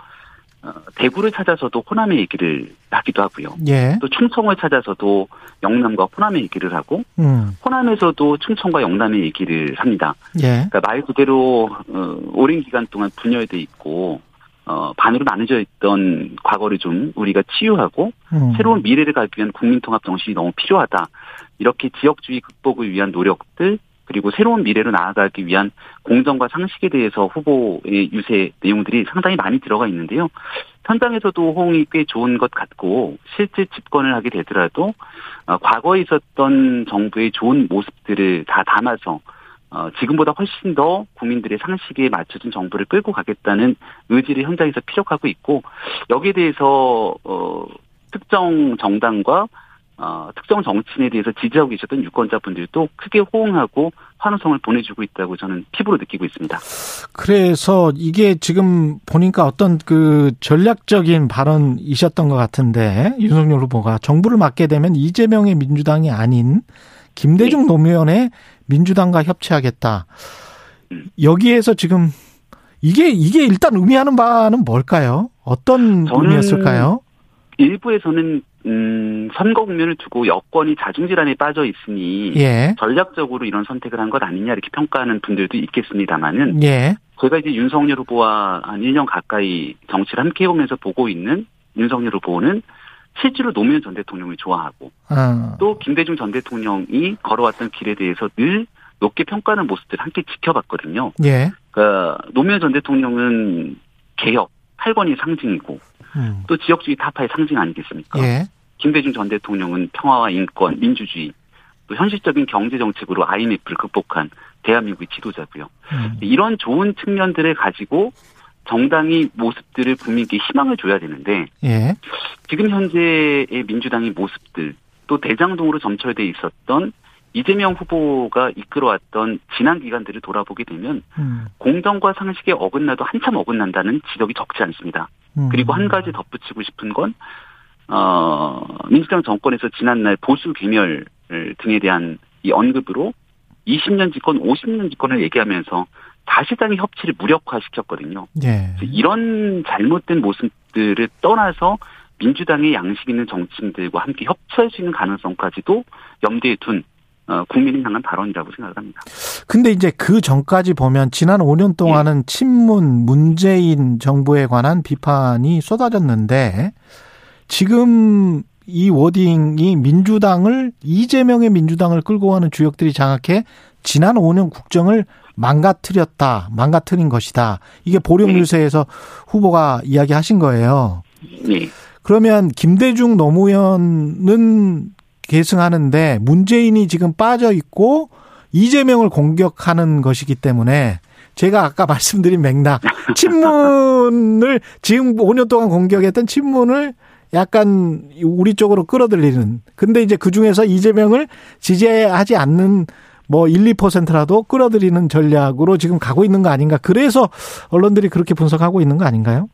대구를 찾아서도 호남의 얘기를 하기도 하고요. 예. 또 충청을 찾아서도 영남과 호남의 얘기를 하고 음, 호남에서도 충청과 영남의 얘기를 합니다. 예. 그러니까 말 그대로 어, 오랜 기간 동안 분열돼 있고 어, 반으로 나눠져 있던 과거를 좀 우리가 치유하고 음, 새로운 미래를 가기 위한 국민통합 정신이 너무 필요하다. 이렇게 지역주의 극복을 위한 노력들 그리고 새로운 미래로 나아가기 위한 공정과 상식에 대해서 후보의 유세 내용들이 상당히 많이 들어가 있는데요. 현장에서도 호응이 꽤 좋은 것 같고 실제 집권을 하게 되더라도 어, 과거에 있었던 정부의 좋은 모습들을 다 담아서 어, 지금보다 훨씬 더 국민들의 상식에 맞춰진 정부를 끌고 가겠다는 의지를 현장에서 피력하고 있고 여기에 대해서 어, 특정 정당과 어, 특정 정치인에 대해서 지지하고 계셨던 유권자분들도 크게 호응하고 환호성을 보내주고 있다고 저는 피부로 느끼고 있습니다. 그래서 이게 지금 보니까 어떤 그 전략적인 발언이셨던 것 같은데 윤석열 후보가 정부를 맡게 되면 이재명의 민주당이 아닌 김대중 노무현의 민주당과 협치하겠다. 여기에서 지금 이게 이게 일단 의미하는 바는 뭘까요? 어떤 의미였을까요? 일부에서는 음, 선거 국면을 두고 여권이 자중질환에 빠져 있으니 예, 전략적으로 이런 선택을 한 것 아니냐 이렇게 평가하는 분들도 있겠습니다만은 예, 제가 이제 윤석열 후보와 한 1년 가까이 정치를 함께 해오면서 보고 있는 윤석열 후보는 실제로 노무현 전 대통령을 좋아하고 어, 또 김대중 전 대통령이 걸어왔던 길에 대해서 늘 높게 평가하는 모습들을 함께 지켜봤거든요. 예, 그러니까 노무현 전 대통령은 개혁, 8번이 상징이고 음, 또 지역주의 타파의 상징 아니겠습니까? 예, 김대중 전 대통령은 평화와 인권, 민주주의, 또 현실적인 경제 정책으로 IMF를 극복한 대한민국의 지도자고요. 음, 이런 좋은 측면들을 가지고 정당이 모습들을 국민께 희망을 줘야 되는데 예, 지금 현재의 민주당의 모습들 또 대장동으로 점철돼 있었던 이재명 후보가 이끌어왔던 지난 기간들을 돌아보게 되면 음, 공정과 상식에 어긋나도 한참 어긋난다는 지적이 적지 않습니다. 음. 그리고 한 가지 덧붙이고 싶은 건, 어, 민주당 정권에서 지난날 보수 괴멸 등에 대한 이 언급으로 20년 집권, 50년 집권을 얘기하면서 다시당의 협치를 무력화시켰거든요. 예, 이런 잘못된 모습들을 떠나서 민주당의 양식 있는 정치인들과 함께 협치할 수 있는 가능성까지도 염두에 둔 어, 국민을 향한 발언이라고 생각을 합니다. 근데 이제 그 전까지 보면 지난 5년 동안은 친문 문재인 정부에 관한 비판이 쏟아졌는데 지금 이 워딩이 민주당을 이재명의 민주당을 끌고 가는 주역들이 장악해 지난 5년 국정을 망가뜨렸다, 망가뜨린 것이다. 이게 보령 네. 유세에서 후보가 이야기하신 거예요. 네. 그러면 김대중 노무현은 계승하는데 문재인이 지금 빠져 있고 이재명을 공격하는 것이기 때문에 제가 아까 말씀드린 맥락 친문을 지금 5년 동안 공격했던 친문을 약간 우리 쪽으로 끌어들이는 근데 이제 그중에서 이재명을 지지하지 않는 뭐 1, 2%라도 끌어들이는 전략으로 지금 가고 있는 거 아닌가. 그래서 언론들이 그렇게 분석하고 있는 거 아닌가요?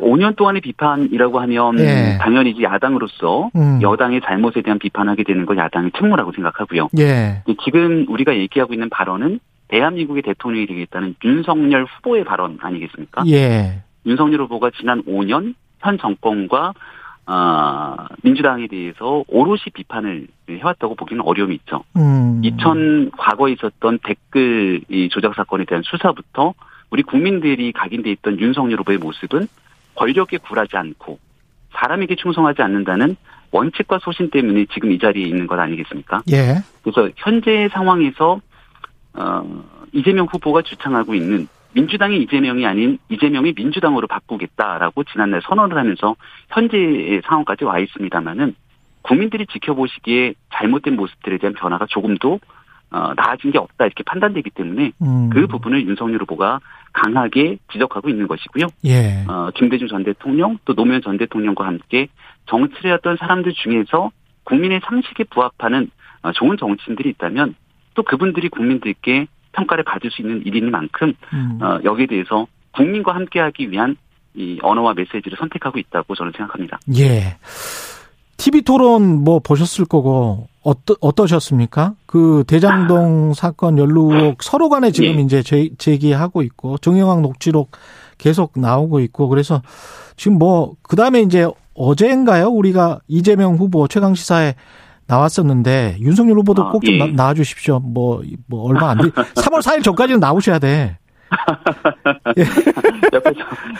5년 동안의 비판이라고 하면 예. 당연히 이제 야당으로서 음. 여당의 잘못에 대한 비판하게 되는 건 야당의 책무라고 생각하고요. 예. 지금 우리가 얘기하고 있는 발언은 대한민국의 대통령이 되겠다는 윤석열 후보의 발언 아니겠습니까? 예. 윤석열 후보가 지난 5년 현 정권과 아, 민주당에 대해서 오롯이 비판을 해왔다고 보기는 어려움이 있죠. 음. 2000 과거에 있었던 댓글 이 조작 사건에 대한 수사부터 우리 국민들이 각인돼 있던 윤석열 후보의 모습은 권력에 굴하지 않고 사람에게 충성하지 않는다는 원칙과 소신 때문에 지금 이 자리에 있는 것 아니겠습니까? 예. 그래서 현재 상황에서 어, 이재명 후보가 주창하고 있는 민주당이 이재명이 아닌 이재명이 민주당으로 바꾸겠다라고 지난날 선언을 하면서 현재의 상황까지 와 있습니다만은 국민들이 지켜보시기에 잘못된 모습들에 대한 변화가 조금도 어, 나아진 게 없다 이렇게 판단되기 때문에 음. 그 부분을 윤석열 후보가 강하게 지적하고 있는 것이고요. 예. 어, 김대중 전 대통령 또 노무현 전 대통령과 함께 정치를 했던 사람들 중에서 국민의 상식에 부합하는 어, 좋은 정치인들이 있다면 또 그분들이 국민들께 평가를 받을 수 있는 일인 만큼 음. 어, 여기에 대해서 국민과 함께하기 위한 이 언어와 메시지를 선택하고 있다고 저는 생각합니다. 예. TV 토론 뭐 보셨을 거고 어떠, 어떠셨습니까? 그 대장동 사건 연루 의혹 서로 간에 지금 예. 이제 제, 제기하고 있고 정영학 녹취록 계속 나오고 있고 그래서 지금 뭐 그다음에 이제 어제인가요? 우리가 이재명 후보 최강 시사에 나왔었는데 윤석열 후보도 아, 꼭좀 예. 나와 주십시오. 뭐 뭐 얼마 안 돼. 3월 4일 전까지는 나오셔야 돼. 옆에서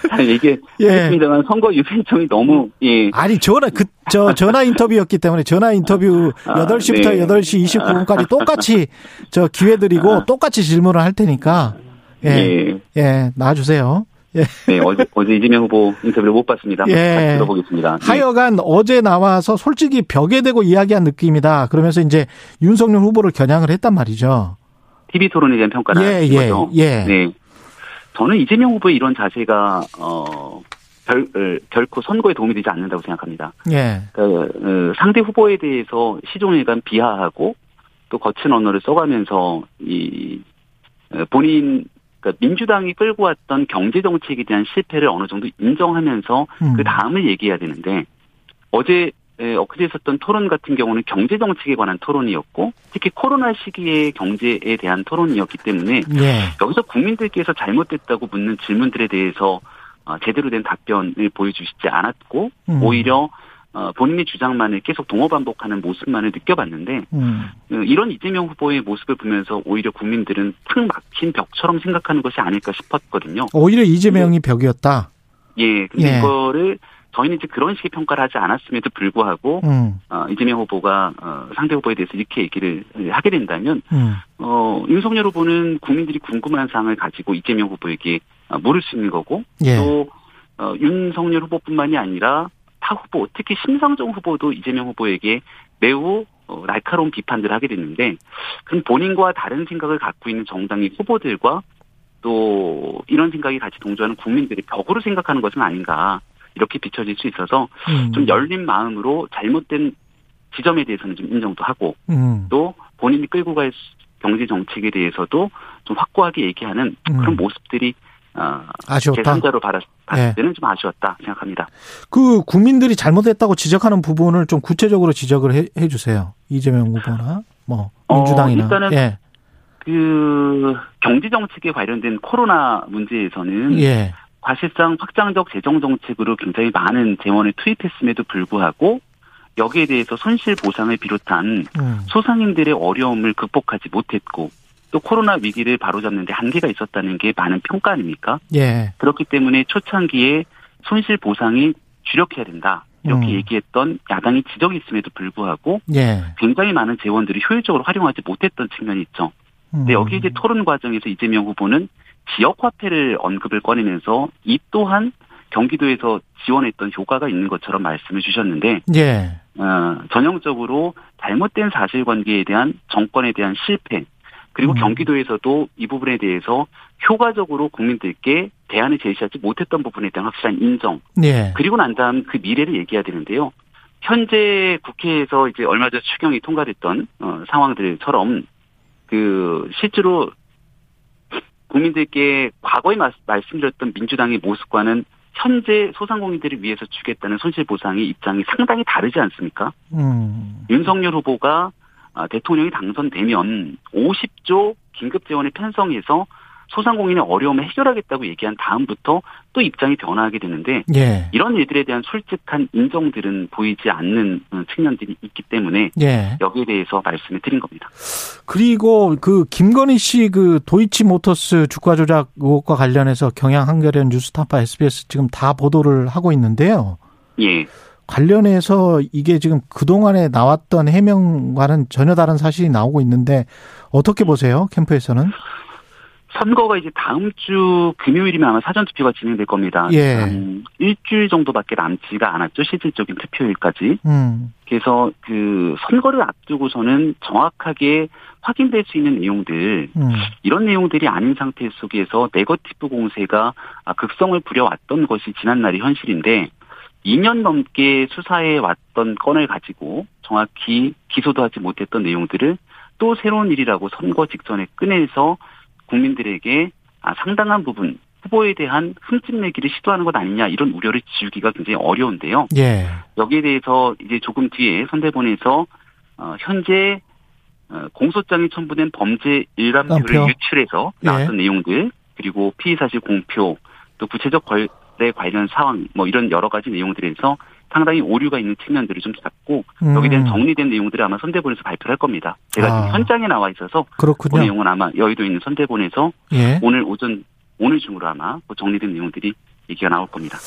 잘 얘기했습니다만 선거 유세청이 너무 예 아니 전화 그 저 전화 인터뷰였기 때문에 전화 인터뷰 아, 8시부터 네. 8시 29분까지 똑같이 저 기회 드리고 똑같이 질문을 할 테니까 예. 예. 예, 나와 주세요. 예. 네, 어제, 어제 이재명 후보 인터뷰를 못 봤습니다. 예. 들어보겠습니다. 네. 하여간 어제 나와서 솔직히 벽에 대고 이야기한 느낌이다. 그러면서 이제 윤석열 후보를 겨냥을 했단 말이죠. TV 토론에 대한 평가를 예, 하신 예, 거죠. 예. 네. 저는 이재명 후보의 이런 자세가 어 별, 어, 결코 선거에 도움이 되지 않는다고 생각합니다. 예. 그, 어, 상대 후보에 대해서 시종일관 비하하고 또 거친 언어를 써가면서 이 어, 본인 그러니까 민주당이 끌고 왔던 경제 정책에 대한 실패를 어느 정도 인정하면서 음. 그 다음을 얘기해야 되는데 어제 에, 엊그제 있었던 토론 같은 경우는 경제 정책에 관한 토론이었고 특히 코로나 시기의 경제에 대한 토론이었기 때문에 예. 여기서 국민들께서 잘못됐다고 묻는 질문들에 대해서 어, 제대로 된 답변을 보여주시지 않았고 음. 오히려 어, 본인의 주장만을 계속 동어 반복하는 모습만을 느껴봤는데 음. 어, 이런 이재명 후보의 모습을 보면서 오히려 국민들은 탁 막힌 벽처럼 생각하는 것이 아닐까 싶었거든요. 오히려 이재명이 벽이었다. 예, 근데 예. 이거를 저희는 이제 그런 식의 평가를 하지 않았음에도 불구하고 음. 어, 이재명 후보가 어, 상대 후보에 대해서 이렇게 얘기를 하게 된다면 음. 어, 윤석열 후보는 국민들이 궁금한 사항을 가지고 이재명 후보에게 어, 물을 수 있는 거고 예. 또 어, 윤석열 후보뿐만이 아니라 타 후보 특히 심상정 후보도 이재명 후보에게 매우 어, 날카로운 비판들을 하게 됐는데 그럼 본인과 다른 생각을 갖고 있는 정당의 후보들과 또 이런 생각이 같이 동조하는 국민들이 벽으로 생각하는 것은 아닌가 이렇게 비춰질 수 있어서 음. 좀 열린 마음으로 잘못된 지점에 대해서는 좀 인정도 하고 음. 또 본인이 끌고 갈 경제 정책에 대해서도 좀 확고하게 얘기하는 음. 그런 모습들이 어, 아쉬웠다. 제3자로 봤을 예. 때는 좀 아쉬웠다 생각합니다. 그 국민들이 잘못했다고 지적하는 부분을 좀 구체적으로 지적을 해, 해 주세요. 이재명 후보나 뭐 어, 민주당이나 일단은 예. 그 경제 정책에 관련된 코로나 문제에서는 예. 사실상 확장적 재정 정책으로 굉장히 많은 재원을 투입했음에도 불구하고 여기에 대해서 손실 보상을 비롯한 음. 소상인들의 어려움을 극복하지 못했고 또 코로나 위기를 바로잡는데 한계가 있었다는 게 많은 평가 아닙니까? 예. 그렇기 때문에 초창기에 손실 보상이 주력해야 된다. 이렇게 음. 얘기했던 야당의 지적이 있음에도 불구하고 예. 굉장히 많은 재원들이 효율적으로 활용하지 못했던 측면이 있죠. 근데 음. 여기 이제 토론 과정에서 이재명 후보는 지역 화폐를 언급을 꺼내면서 이 또한 경기도에서 지원했던 효과가 있는 것처럼 말씀을 주셨는데 예. 어, 전형적으로 잘못된 사실관계에 대한 정권에 대한 실패 그리고 음. 경기도에서도 이 부분에 대해서 효과적으로 국민들께 대안을 제시하지 못했던 부분에 대한 확실한 인정 예. 그리고 난 다음 그 미래를 얘기해야 되는데요. 현재 국회에서 이제 얼마 전 추경이 통과됐던 어, 상황들처럼 그 실제로 국민들께 과거에 말, 말씀드렸던 민주당의 모습과는 현재 소상공인들을 위해서 주겠다는 손실보상의 입장이 상당히 다르지 않습니까? 음. 윤석열 후보가 아, 대통령이 당선되면 50조 긴급재원을 편성해서 소상공인의 어려움을 해결하겠다고 얘기한 다음부터 또 입장이 변화하게 되는데 예. 이런 일들에 대한 솔직한 인정들은 보이지 않는 어, 측면들이 있기 때문에 예. 여기에 대해서 말씀을 드린 겁니다. 그리고 그 김건희 씨 그 도이치모터스 주가 조작 의혹과 관련해서 경향 한겨레 뉴스타파 SBS 지금 다 보도를 하고 있는데요. 예. 관련해서 이게 지금 그동안에 나왔던 해명과는 전혀 다른 사실이 나오고 있는데 어떻게 보세요? 캠프에서는? 선거가 이제 다음 주 금요일이면 아마 사전 투표가 진행될 겁니다. 예. 한 일주일 정도밖에 남지가 않았죠. 실질적인 투표일까지. 음. 그래서 그 선거를 앞두고서는 정확하게 확인될 수 있는 내용들 음. 이런 내용들이 아닌 상태 속에서 네거티브 공세가 아, 극성을 부려왔던 것이 지난날의 현실인데 2년 넘게 수사해 왔던 건을 가지고 정확히 기소도 하지 못했던 내용들을 또 새로운 일이라고 선거 직전에 꺼내서 국민들에게 아, 상당한 부분 후보에 대한 흠집 내기를 시도하는 것 아니냐 이런 우려를 지우기가 굉장히 어려운데요. 예. 여기에 대해서 이제 조금 뒤에 선대본에서 어, 현재 어, 공소장이 첨부된 범죄 일감표. 유출해서 예. 나왔던 내용들 그리고 피의 사실 공표 또 구체적 거래 관련 사항 뭐 이런 여러 가지 내용들에서 상당히 오류가 있는 측면들을 좀 음. 여기에 대한 정리된 내용들을 아마 선대본에서 발표를 할 겁니다. 제가 아. 지금 현장에 나와 있어서 그 그렇군요. 내용은 아마 여의도에 있는 선대본에서 예. 오늘 오전 오늘 중으로 아마 그 정리된 내용들이 얘기가 나올 겁니다.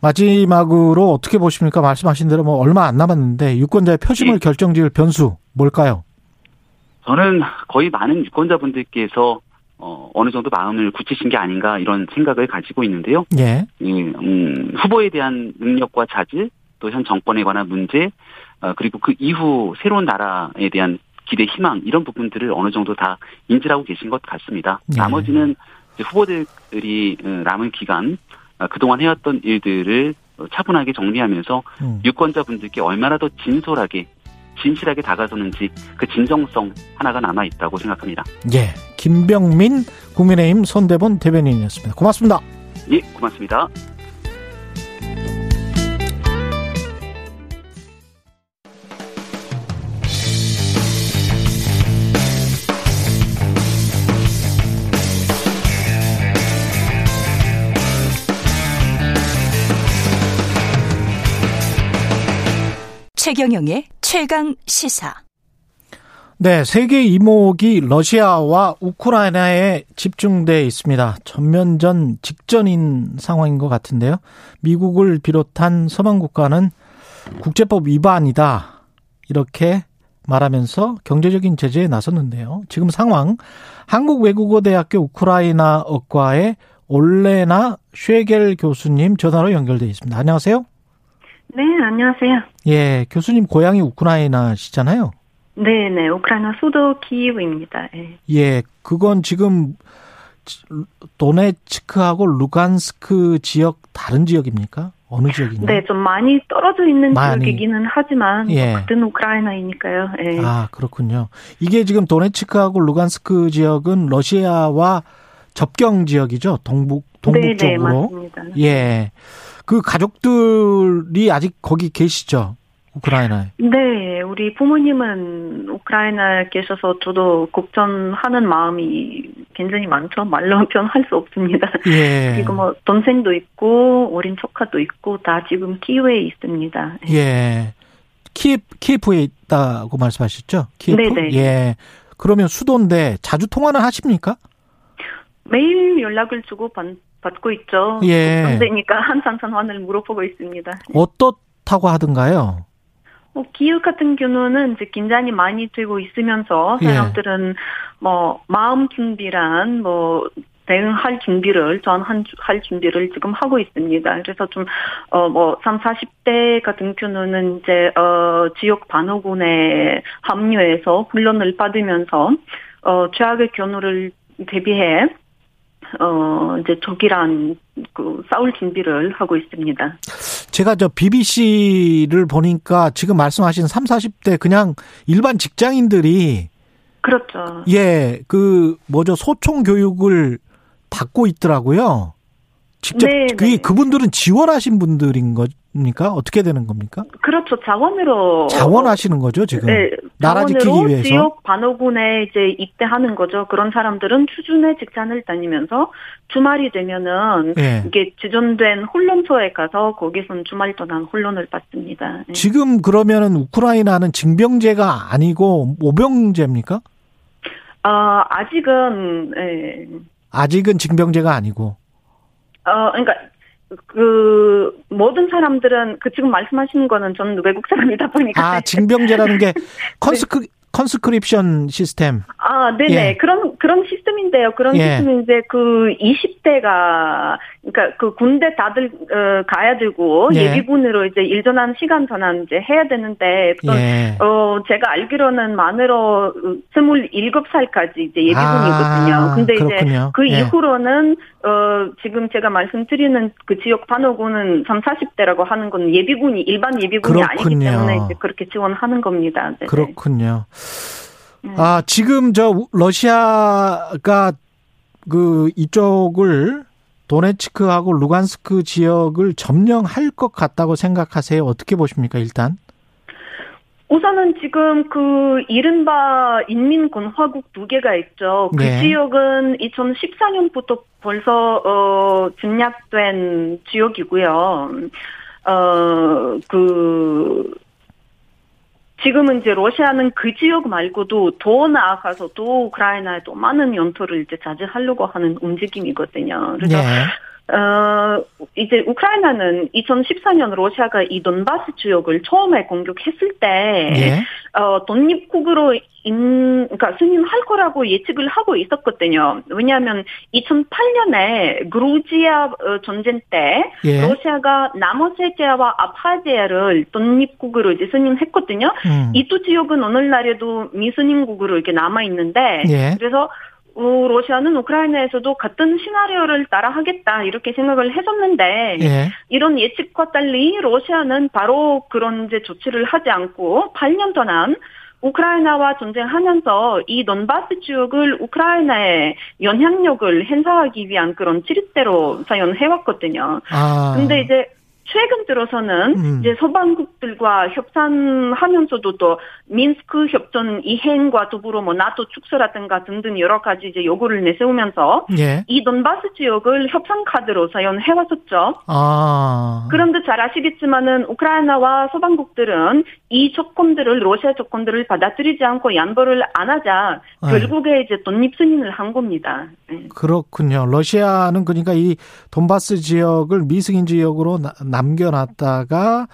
마지막으로 어떻게 보십니까? 말씀하신 대로 뭐 얼마 안 남았는데 유권자의 표심을 예. 결정지을 변수 뭘까요? 저는 거의 많은 유권자분들께서 어, 어느 정도 마음을 굳히신 게 아닌가 이런 생각을 가지고 있는데요. 예. 예, 음, 후보에 대한 능력과 자질, 또 현 정권에 관한 문제, 어, 그리고 그 이후 새로운 나라에 대한 기대, 희망 이런 부분들을 어느 정도 다 인지하고 계신 것 같습니다. 네. 나머지는 후보들이 어, 남은 기간 어, 그동안 해왔던 일들을 어, 차분하게 정리하면서 음. 유권자분들께 얼마나 더 진솔하게 진실하게 다가서는지 그 진정성 하나가 남아 있다고 생각합니다. 예. 김병민 국민의힘 손대본 대변인이었습니다. 고맙습니다. 예, 고맙습니다. 최경영의 최강 시사. 네, 세계 이목이 러시아와 우크라이나에 집중돼 있습니다. 전면전 직전인 상황인 것 같은데요. 미국을 비롯한 서방 국가는 국제법 위반이다. 이렇게 말하면서 경제적인 제재에 나섰는데요. 지금 상황 한국외국어대학교 우크라이나어과의 올레나 쉐겔 교수님 전화로 연결돼 있습니다. 안녕하세요. 네, 안녕하세요. 예, 교수님 고향이 우크라이나시잖아요. 네, 네, 우크라이나 수도 키이브입니다. 예. 예, 그건 지금 도네츠크하고 루간스크 지역 다른 지역입니까? 어느 지역인가요? 네, 좀 많이 떨어져 있는 많이. 지역이기는 하지만 예. 뭐 같은 우크라이나이니까요. 예. 아, 그렇군요. 이게 지금 도네츠크하고 루간스크 지역은 러시아와 접경 지역이죠. 동북 동북 네, 네, 쪽으로. 맞습니다. 예. 그 가족들이 아직 거기 계시죠? 우크라이나에. 네, 우리 부모님은 우크라이나에 계셔서 저도 걱정하는 마음이 굉장히 많죠. 말로 표현할 수 없습니다. 예. 그리고 뭐 동생도 있고 어린 조카도 있고 다 지금 키우에 있습니다. 예. 키프 키프에 있다고 말씀하셨죠? 키프. 네네. 예. 그러면 수도인데 자주 통화는 하십니까? 매일 연락을 주고 받, 받고 있죠. 예. 동생이니까 항상 전화를 물어보고 있습니다. 어떻 어떻다고 하던가요? 뭐 기후 같은 경우는 이제 긴장이 많이 되고 있으면서 예. 사람들은 뭐 마음 준비란 뭐 대응할 준비를 전할 준비를 지금 하고 있습니다. 그래서 좀 어 뭐 3, 40대 같은 경우는 이제 어 지역 반호군에 합류해서 훈련을 받으면서 어 최악의 경우를 대비해 어 이제 적이란 그 싸울 준비를 하고 있습니다. 제가 저 BBC를 보니까 지금 말씀하신 3, 40대 그냥 일반 직장인들이 그렇죠. 예, 그 뭐죠 소총 교육을 받고 있더라고요. 직접 네, 그 네. 그분들은 지원하신 분들인 겁니까? 어떻게 되는 겁니까? 그렇죠. 자원으로 자원하시는 거죠 지금 네, 나라 지키기 위해서. 지역 반호군에 이제 입대하는 거죠. 그런 사람들은 추준의 직장을 다니면서 주말이 되면은 예. 이게 지정된 훈련소에 가서 거기서 주말 동안 훈련을 받습니다. 예. 지금 그러면은 우크라이나는 징병제가 아니고 모병제입니까? 어, 아직은 예. 아직은 징병제가 아니고. 어, 그러니까 그 모든 사람들은 그 지금 말씀하시는 거는 저는 외국 사람이다 보니까 아 징병제라는 게 conscr conscription system. 아, 네네. 예. 그런, 그런 시스템인데요. 그런 예. 시스템은 이제 그 20대가, 그러니까 그 군대 다들, 어, 가야 되고, 예. 예. 비군으로 이제 일정한 시간 전환 이제 해야 되는데, 우선, 예. 어, 제가 알기로는 만으로 27살까지 이제 예비군이거든요. 아, 근데 그렇군요. 이제 그 예. 이후로는, 어, 지금 제가 말씀드리는 그 지역 반호군은 3, 40대라고 하는 건 예비군이, 일반 예비군이 아니기 그렇군요. 때문에 이제 그렇게 지원하는 겁니다. 네네. 그렇군요. 음. 아, 지금 저 우- 러시아가 그 이쪽을 도네츠크하고 루간스크 지역을 점령할 것 같다고 생각하세요? 어떻게 보십니까, 일단? 우선은 지금 그 이른바 인민공화국 두 개가 있죠. 그 네. 지역은 2014년부터 벌써 어 침략된 지역이고요. 어그 지금은 이제 러시아는 그 지역 말고도 더 나아가서 또 우크라이나에 또 많은 연토를 이제 차지하려고 하는 움직임이거든요. 그래서 네. 어, 이제 우크라이나는 2014년 러시아가 이 돈바스 지역을 처음에 공격했을 때, 예. 어, 독립국으로 인, 그러니까 승인할 거라고 예측을 하고 있었거든요. 왜냐하면 2008년에 그루지아 어, 전쟁 때 예. 러시아가 남오세티아와 아파지아를 독립국으로 이제 승인했거든요. 음. 이두 지역은 오늘날에도 미승인국으로 이렇게 남아 있는데, 예. 그래서 어, 러시아는 우크라이나에서도 같은 시나리오를 따라 하겠다 이렇게 생각을 했었는데 예. 이런 예측과 달리 러시아는 바로 그런 이제 조치를 하지 않고 8년 동안 우크라이나와 전쟁하면서 이 돈바스 지역을 우크라이나의 영향력을 행사하기 위한 그런 치릿대로 사용해왔거든요. 아. 근데 이제 최근 들어서는 음. 이제 서방국들과 협상하면서도 또 민스크 협정 이행과 더불어 뭐 나토 축소라든가 등등 여러 가지 이제 요구를 내세우면서 예. 이 돈바스 지역을 협상 카드로 사용해 왔었죠. 아. 그런데 잘 아시겠지만은 우크라이나와 서방국들은 이 조건들을 러시아 조건들을 받아들이지 않고 양보를 안 하자 네. 결국에 이제 독립 승인을 한 겁니다. 네. 그렇군요. 러시아는 그러니까 이 돈바스 지역을 미승인 지역으로 나- 남겨놨다가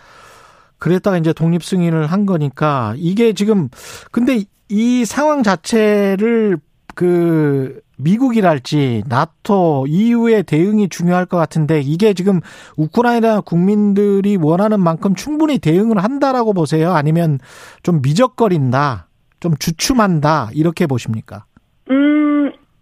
그랬다가 이제 독립 승인을 한 거니까 이게 지금 근데 이 상황 자체를 그 미국이랄지 나토 EU의 대응이 중요할 것 같은데 이게 지금 우크라이나 국민들이 원하는 만큼 충분히 대응을 한다라고 보세요? 아니면 좀 미적거린다, 좀 주춤한다 이렇게 보십니까?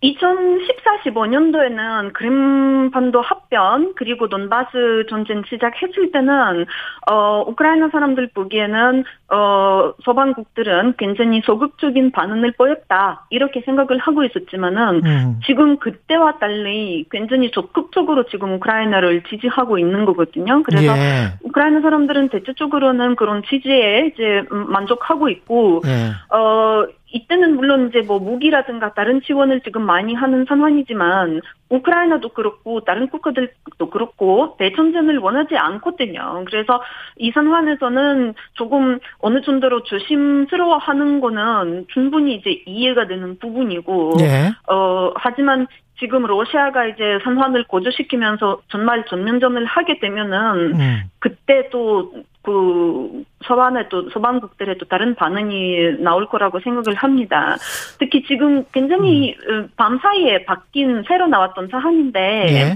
음, 2014, 15년도에는 그림반도 합변 그리고 돈바스 전쟁 시작했을 때는 어 우크라이나 사람들 보기에는 어 서방국들은 굉장히 소극적인 반응을 보였다 이렇게 생각을 하고 있었지만은 음. 지금 그때와 달리 굉장히 적극적으로 지금 우크라이나를 지지하고 있는 거거든요. 그래서 예. 우크라이나 사람들은 대체적으로는 그런 지지에 이제 음, 만족하고 있고 예. 어, 이때는 물론 이제 뭐 무기라든가 다른 지원을 지금 많이 하는 상황이지만 우크라이나도 그렇고 다른 국가들도 그렇고 대전쟁을 원하지 않거든요. 그래서 이 상황에서는 조금 어느 정도로 조심스러워하는 거는 충분히 이제 이해가 되는 부분이고 예. 어, 하지만 지금 러시아가 이제 상황을 고조시키면서 정말 전면전을 하게 되면은 음. 그때 또그 서반에 또 서반국들의 또 다른 반응이 나올 거라고 생각을 합니다. 특히 지금 굉장히 음. 밤 사이에 바뀐 새로 나왔던 사안인데 예.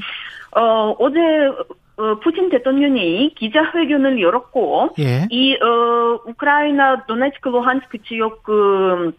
어 어제 어, 푸틴 대통령이 기자회견을 열었고 예. 이 어, 우크라이나 도네츠크 루한스크 지역 그,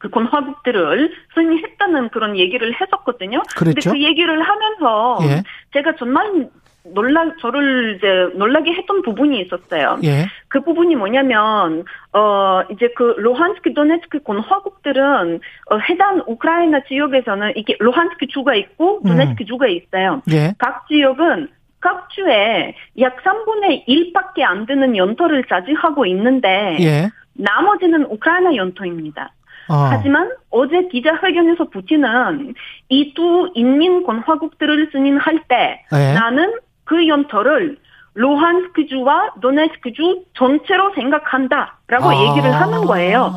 그 권화국들을 승인했다는 그런 얘기를 했었거든요. 그렇죠. 근데 그 얘기를 하면서 예. 제가 정말 놀라 저를 이제 놀라게 했던 부분이 있었어요. 예. 그 부분이 뭐냐면 어 이제 그 로한스크 도네츠크 권화국들은 어, 해당 우크라이나 지역에서는 이게 로한스크 주가 있고 도네츠크 음. 주가 있어요. 예. 각 지역은 각 주에 약 3분의 1밖에 안 되는 연토를 차지하고 있는데 예. 나머지는 우크라이나 연토입니다. 어. 하지만 어제 기자회견에서 푸틴은 이 두 인민공화국들을 승인할 때 예. 나는 그 연토를 로한스크주와 도네스크주 전체로 생각한다라고 아. 얘기를 하는 거예요.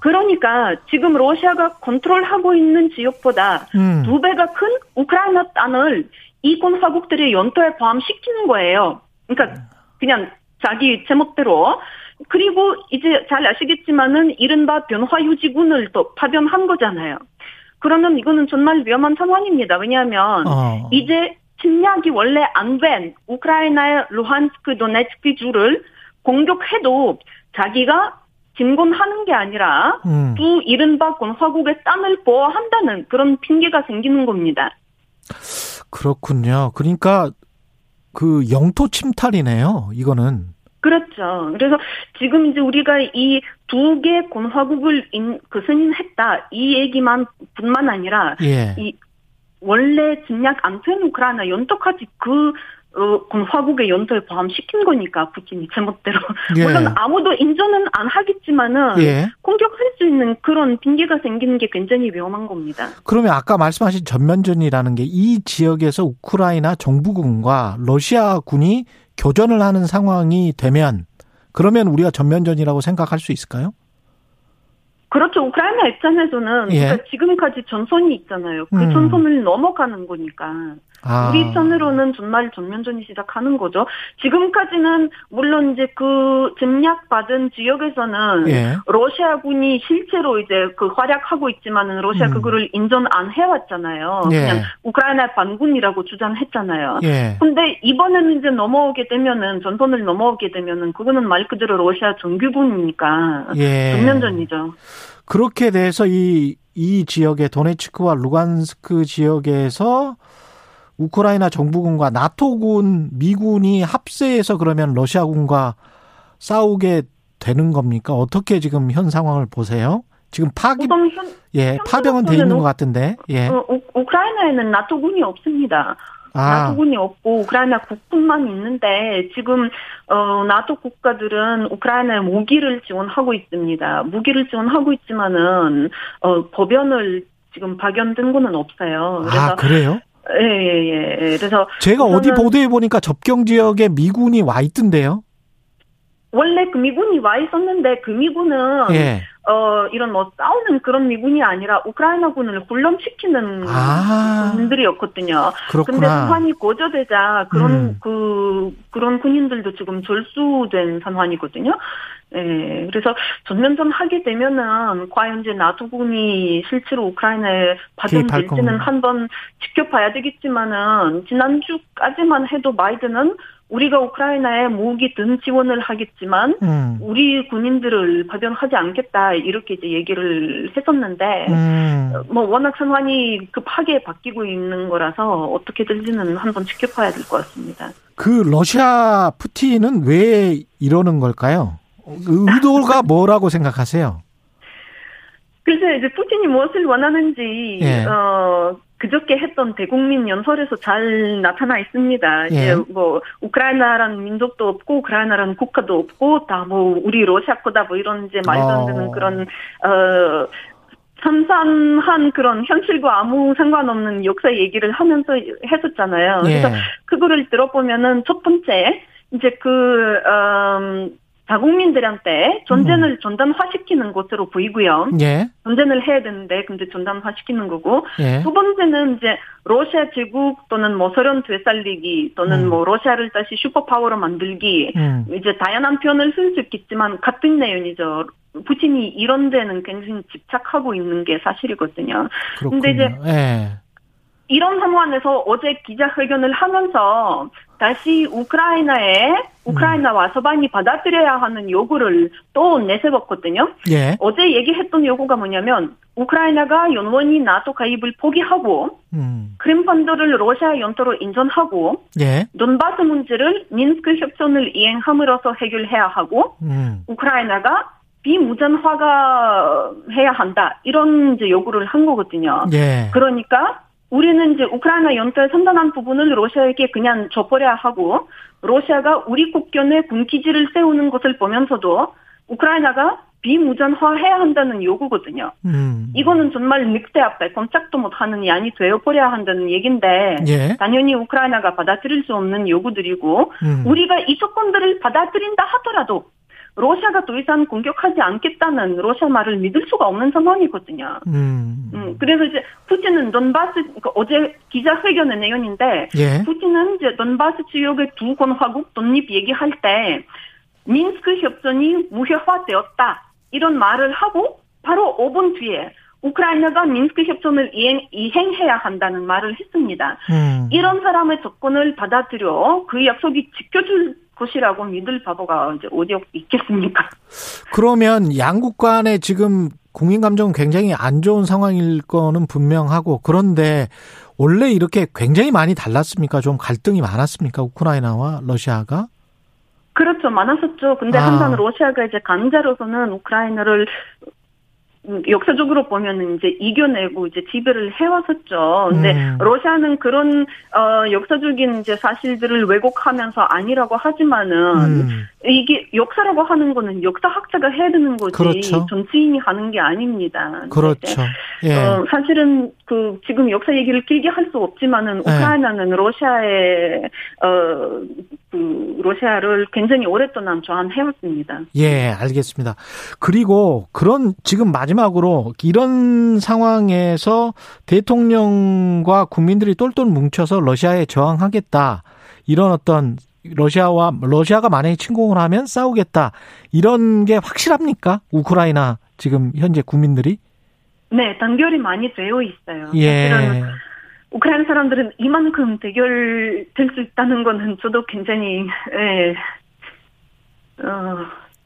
그러니까 지금 러시아가 컨트롤하고 있는 지역보다 음. 두 배가 큰 우크라이나 땅을 이권 화국들의 연토에 포함시키는 거예요. 그러니까 그냥 자기 제멋대로 그리고 이제 잘 아시겠지만은 이른바 변화 유지군을 또 파견한 거잖아요. 그러면 이거는 정말 위험한 상황입니다. 왜냐하면 어. 이제 침략이 원래 안 된 우크라이나의 루한스크 도네츠크 주를 공격해도 자기가 진곤하는 게 아니라 음. 두 이른바 공화국의 땅을 보호한다는 그런 핑계가 생기는 겁니다. 그렇군요. 그러니까 그 영토 침탈이네요. 이거는. 그렇죠. 그래서 지금 이제 우리가 이 두 개 공화국을 인, 그 승인했다 이 얘기만 뿐만 아니라 예. 이 원래 침략 안된 우크라이나 연토까지 그 어, 공화국의 연도에 포함시킨 거니까 푸틴이 제멋대로 예. 물론 아무도 인정은 안 하겠지만은 예. 공격할 수 있는 그런 핑계가 생기는 게 굉장히 위험한 겁니다. 그러면 아까 말씀하신 전면전이라는 게 이 지역에서 우크라이나 정부군과 러시아군이 교전을 하는 상황이 되면 그러면 우리가 전면전이라고 생각할 수 있을까요? 그렇죠. 우크라이나 입장에서는 예. 그러니까 지금까지 전선이 있잖아요. 그 음. 전선을 넘어가는 거니까. 아. 우리 입장으로는 정말 전면전이 시작하는 거죠. 지금까지는 물론 이제 그 점략받은 지역에서는 예. 러시아군이 실제로 이제 그 활약하고 있지만은 러시아 음. 그거를 인정 안 해왔잖아요. 예. 그냥 우크라이나 반군이라고 주장했잖아요. 예. 근데 이번에는 이제 넘어오게 되면은 전선을 넘어오게 되면은 그거는 말 그대로 러시아 정규군이니까 예. 전면전이죠. 그렇게 돼서 이, 이 지역의 도네츠크와 루간스크 지역에서 우크라이나 정부군과 나토군, 미군이 합세해서 그러면 러시아군과 싸우게 되는 겁니까? 어떻게 지금 현 상황을 보세요? 지금 파기 예 파병은 돼 있는 것 같은데 예 어, 우, 크라이나에는 나토군이 없습니다. 아. 나토군이 없고 우크라이나 국군만 있는데 지금 어 나토 국가들은 우크라이나에 무기를 지원하고 있습니다. 무기를 지원하고 있지만은 어 법연을 지금 파견된 거는 없어요. 그래서 아 그래요? 예, 예, 예. 그래서 제가 어디 보도해 보니까 접경 지역에 미군이 와 있던데요. 원래 그 미군이 와 있었는데 그 미군은 예. 어 이런 뭐 싸우는 그런 미군이 아니라 우크라이나군을 훈련시키는 아. 군들이었거든요. 그렇구나. 근데 상황이 고조되자 그런 음. 그 그런 군인들도 지금 절수된 상황이거든요. 예, 그래서 전면전 하게 되면은 과연 이제 나토군이 실제로 우크라이나에 파견될지는 한번 지켜봐야 되겠지만은 지난주까지만 해도 바이든은 우리가 우크라이나에 무기 등 지원을 하겠지만 음. 우리 군인들을 파견하지 않겠다 이렇게 이제 얘기를 했었는데 음. 뭐 워낙 상황이 급하게 바뀌고 있는 거라서 어떻게 될지는 한번 지켜봐야 될 것 같습니다. 그 러시아 푸틴은 왜 이러는 걸까요? 의도가 뭐라고 생각하세요? 글쎄 이제 푸틴이 무엇을 원하는지 예. 어 그저께 했던 대국민 연설에서 잘 나타나 있습니다. 예. 이제 뭐 우크라이나라는 민족도 없고 우크라이나라는 국가도 없고 다 뭐 우리 러시아 거다 뭐 이런 이제 말도 안 되는 어. 그런 어 산산한 그런 현실과 아무 상관없는 역사 얘기를 하면서 했었잖아요. 예. 그래서 그거를 들어보면은 첫 번째 이제 그 음, 자국민들한테 전쟁을 전담화시키는 것으로 보이고요. 예. 전쟁을 해야 되는데 근데 전담화시키는 거고 예. 두 번째는 이제 러시아 제국 또는 뭐 소련 되살리기 또는 음. 뭐 러시아를 다시 슈퍼파워로 만들기 음. 이제 다양한 표현을 쓸 수 있겠지만 같은 내용이죠. 푸틴이 이런 데는 굉장히 집착하고 있는 게 사실이거든요. 근데 이제 예. 이런 상황에서 어제 기자회견을 하면서 다시 우크라이나에 우크라이나 와서반이 받아들여야 하는 요구를 또 내세웠거든요. 예. 어제 얘기했던 요구가 뭐냐면 우크라이나가 연원이 나토 가입을 포기하고 음. 크림반도를 러시아 영토로 인정하고 예. 돈바스 문제를 민스크 협정을 이행함으로써 해결해야 하고 음. 우크라이나가 비무장화가 해야 한다 이런 이제 요구를 한 거거든요. 예. 그러니까 우리는 이제 우크라이나 영토의 상당한 부분을 러시아에게 그냥 줘버려야 하고 러시아가 우리 국경에 군기지를 세우는 것을 보면서도 우크라이나가 비무장화해야 한다는 요구거든요. 음. 이거는 정말 늑대 앞에 꼼짝도 못하는 양이 되어버려야 한다는 얘긴데 예. 당연히 우크라이나가 받아들일 수 없는 요구들이고 음. 우리가 이 조건들을 받아들인다 하더라도 러시아가 더 이상 공격하지 않겠다는 러시아 말을 믿을 수가 없는 상황이거든요. 음. 음, 그래서 이제 푸틴은 돈바스 그러니까 어제 기자회견의 내용인데 예. 푸틴은 이제 돈바스 지역의 두 공화국 독립 얘기할 때 민스크 협정이 무효화되었다 이런 말을 하고 바로 5분 뒤에 우크라이나가 민스크 협정을 이행, 이행해야 한다는 말을 했습니다. 음. 이런 사람의 조건을 받아들여 그 약속이 지켜줄 것이라고 믿을 바보가 이제 어디 있겠습니까? 그러면 양국 간에 지금 국민 감정은 굉장히 안 좋은 상황일 거는 분명하고 그런데 원래 이렇게 굉장히 많이 달랐습니까? 좀 갈등이 많았습니까? 우크라이나와 러시아가? 그렇죠. 많았었죠. 근데 아. 항상 러시아가 이제 강자로서는 우크라이나를 음, 역사적으로 보면은 이제 이겨내고 이제 지배를 해왔었죠. 근데 음. 러시아는 그런 어 역사적인 이제 사실들을 왜곡하면서 아니라고 하지만은 음. 이게 역사라고 하는 거는 역사학자가 해야 되는 거지 그렇죠. 정치인이 하는 게 아닙니다. 그렇죠. 이제 예. 어, 사실은 그 지금 역사 얘기를 길게 할 수 없지만은 네. 우크라이나는 러시아의 어그 러시아를 굉장히 오랫동안 저항해왔습니다. 예, 알겠습니다. 그리고 그런 지금 마지 막으로 이런 상황에서 대통령과 국민들이 똘똘 뭉쳐서 러시아에 저항하겠다. 이런 어떤 러시아와 러시아가 만약에 침공을 하면 싸우겠다. 이런 게 확실합니까? 우크라이나 지금 현재 국민들이? 네, 단결이 많이 되어 있어요. 예. 우크라이나 사람들은 이만큼 대결 될 수 있다는 거는 저도 굉장히 예. 어,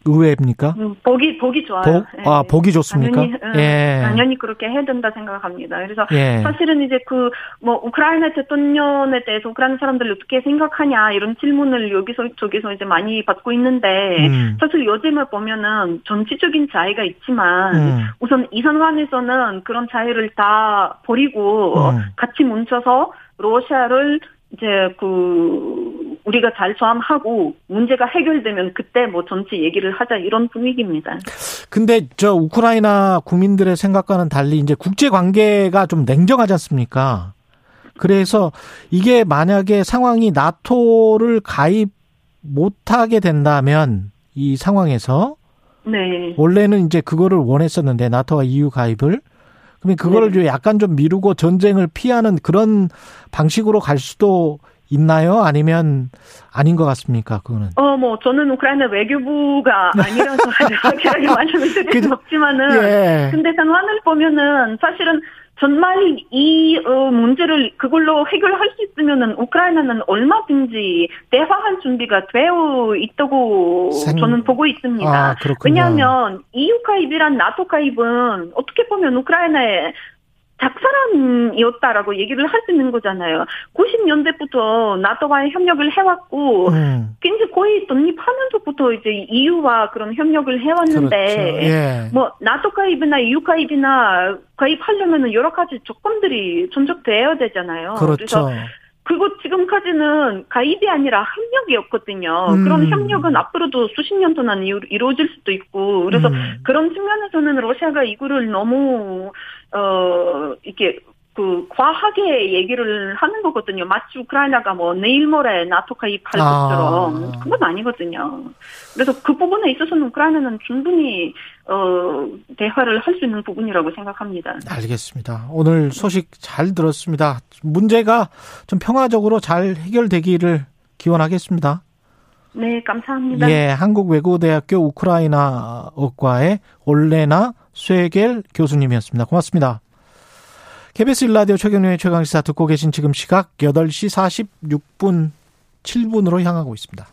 의외입니까? 음, 보기 보기 좋아요. 복? 예. 아, 보기 좋습니까? 당연히, 어, 예. 당연히 그렇게 해야 된다 생각합니다. 그래서 예. 사실은 이제 그 뭐 우크라이나 대통령에 대해서 우크라이나 사람들 어떻게 생각하냐 이런 질문을 여기서 저기서 이제 많이 받고 있는데 음. 사실 요즘에 보면은 정치적인 자유가 있지만 음. 우선 이 상황에서는 그런 자유를 다 버리고 음. 같이 뭉쳐서 러시아를 이제 그 우리가 잘 저항하고 문제가 해결되면 그때 뭐 전체 얘기를 하자 이런 분위기입니다. 근데 저 우크라이나 국민들의 생각과는 달리 이제 국제 관계가 좀 냉정하지 않습니까? 그래서 이게 만약에 상황이 나토를 가입 못하게 된다면 이 상황에서 네. 원래는 이제 그거를 원했었는데 나토와 EU 가입을 그러면 그거를 네. 좀 약간 좀 미루고 전쟁을 피하는 그런 방식으로 갈 수도 있나요? 아니면 아닌 것 같습니까? 그거는. 어, 뭐, 저는 우크라이나 외교부가 아니라서 확실하게 말씀을 드릴 수 없지만은, 예. 근데 상황을 보면은, 사실은 정말 이 어, 문제를 그걸로 해결할 수 있으면은 우크라이나는 얼마든지 대화할 준비가 되어 있다고 생- 저는 보고 있습니다. 아. 왜냐하면 EU 가입이란 나토 가입은 어떻게 보면 우크라이나의 작사람이었다라고 얘기를 할 수 있는 거잖아요. 90년대부터 나토와의 협력을 해왔고 음, 굉장히 거의 독립하면서부터 이제 EU와 그런 협력을 해왔는데 그렇죠. 예. 뭐 나토 가입이나 EU 가입이나 가입하려면은 여러 가지 조건들이 존속되어야 되잖아요. 그렇죠. 그래서 그거 지금까지는 가입이 아니라 협력이었거든요. 음. 그런 협력은 앞으로도 수십 년 동안 이루- 이루어질 수도 있고 그래서 음. 그런 측면에서는 러시아가 이거를 너무 어 이렇게 그 과하게 얘기를 하는 거거든요. 마치 우크라이나가 뭐 내일 모레 나토 가입할 아. 것처럼 그건 아니거든요. 그래서 그 부분에 있어서는 우크라이나는 충분히 어 대화를 할 수 있는 부분이라고 생각합니다. 알겠습니다. 오늘 소식 잘 들었습니다. 문제가 좀 평화적으로 잘 해결되기를 기원하겠습니다. 네, 감사합니다. 예, 한국외국어대학교 우크라이나어과의 올레나 쇠겔 교수님이었습니다. 고맙습니다. KBS 1라디오 최경련의 최강시사 듣고 계신 지금 시각 8시 46분 7분으로 향하고 있습니다.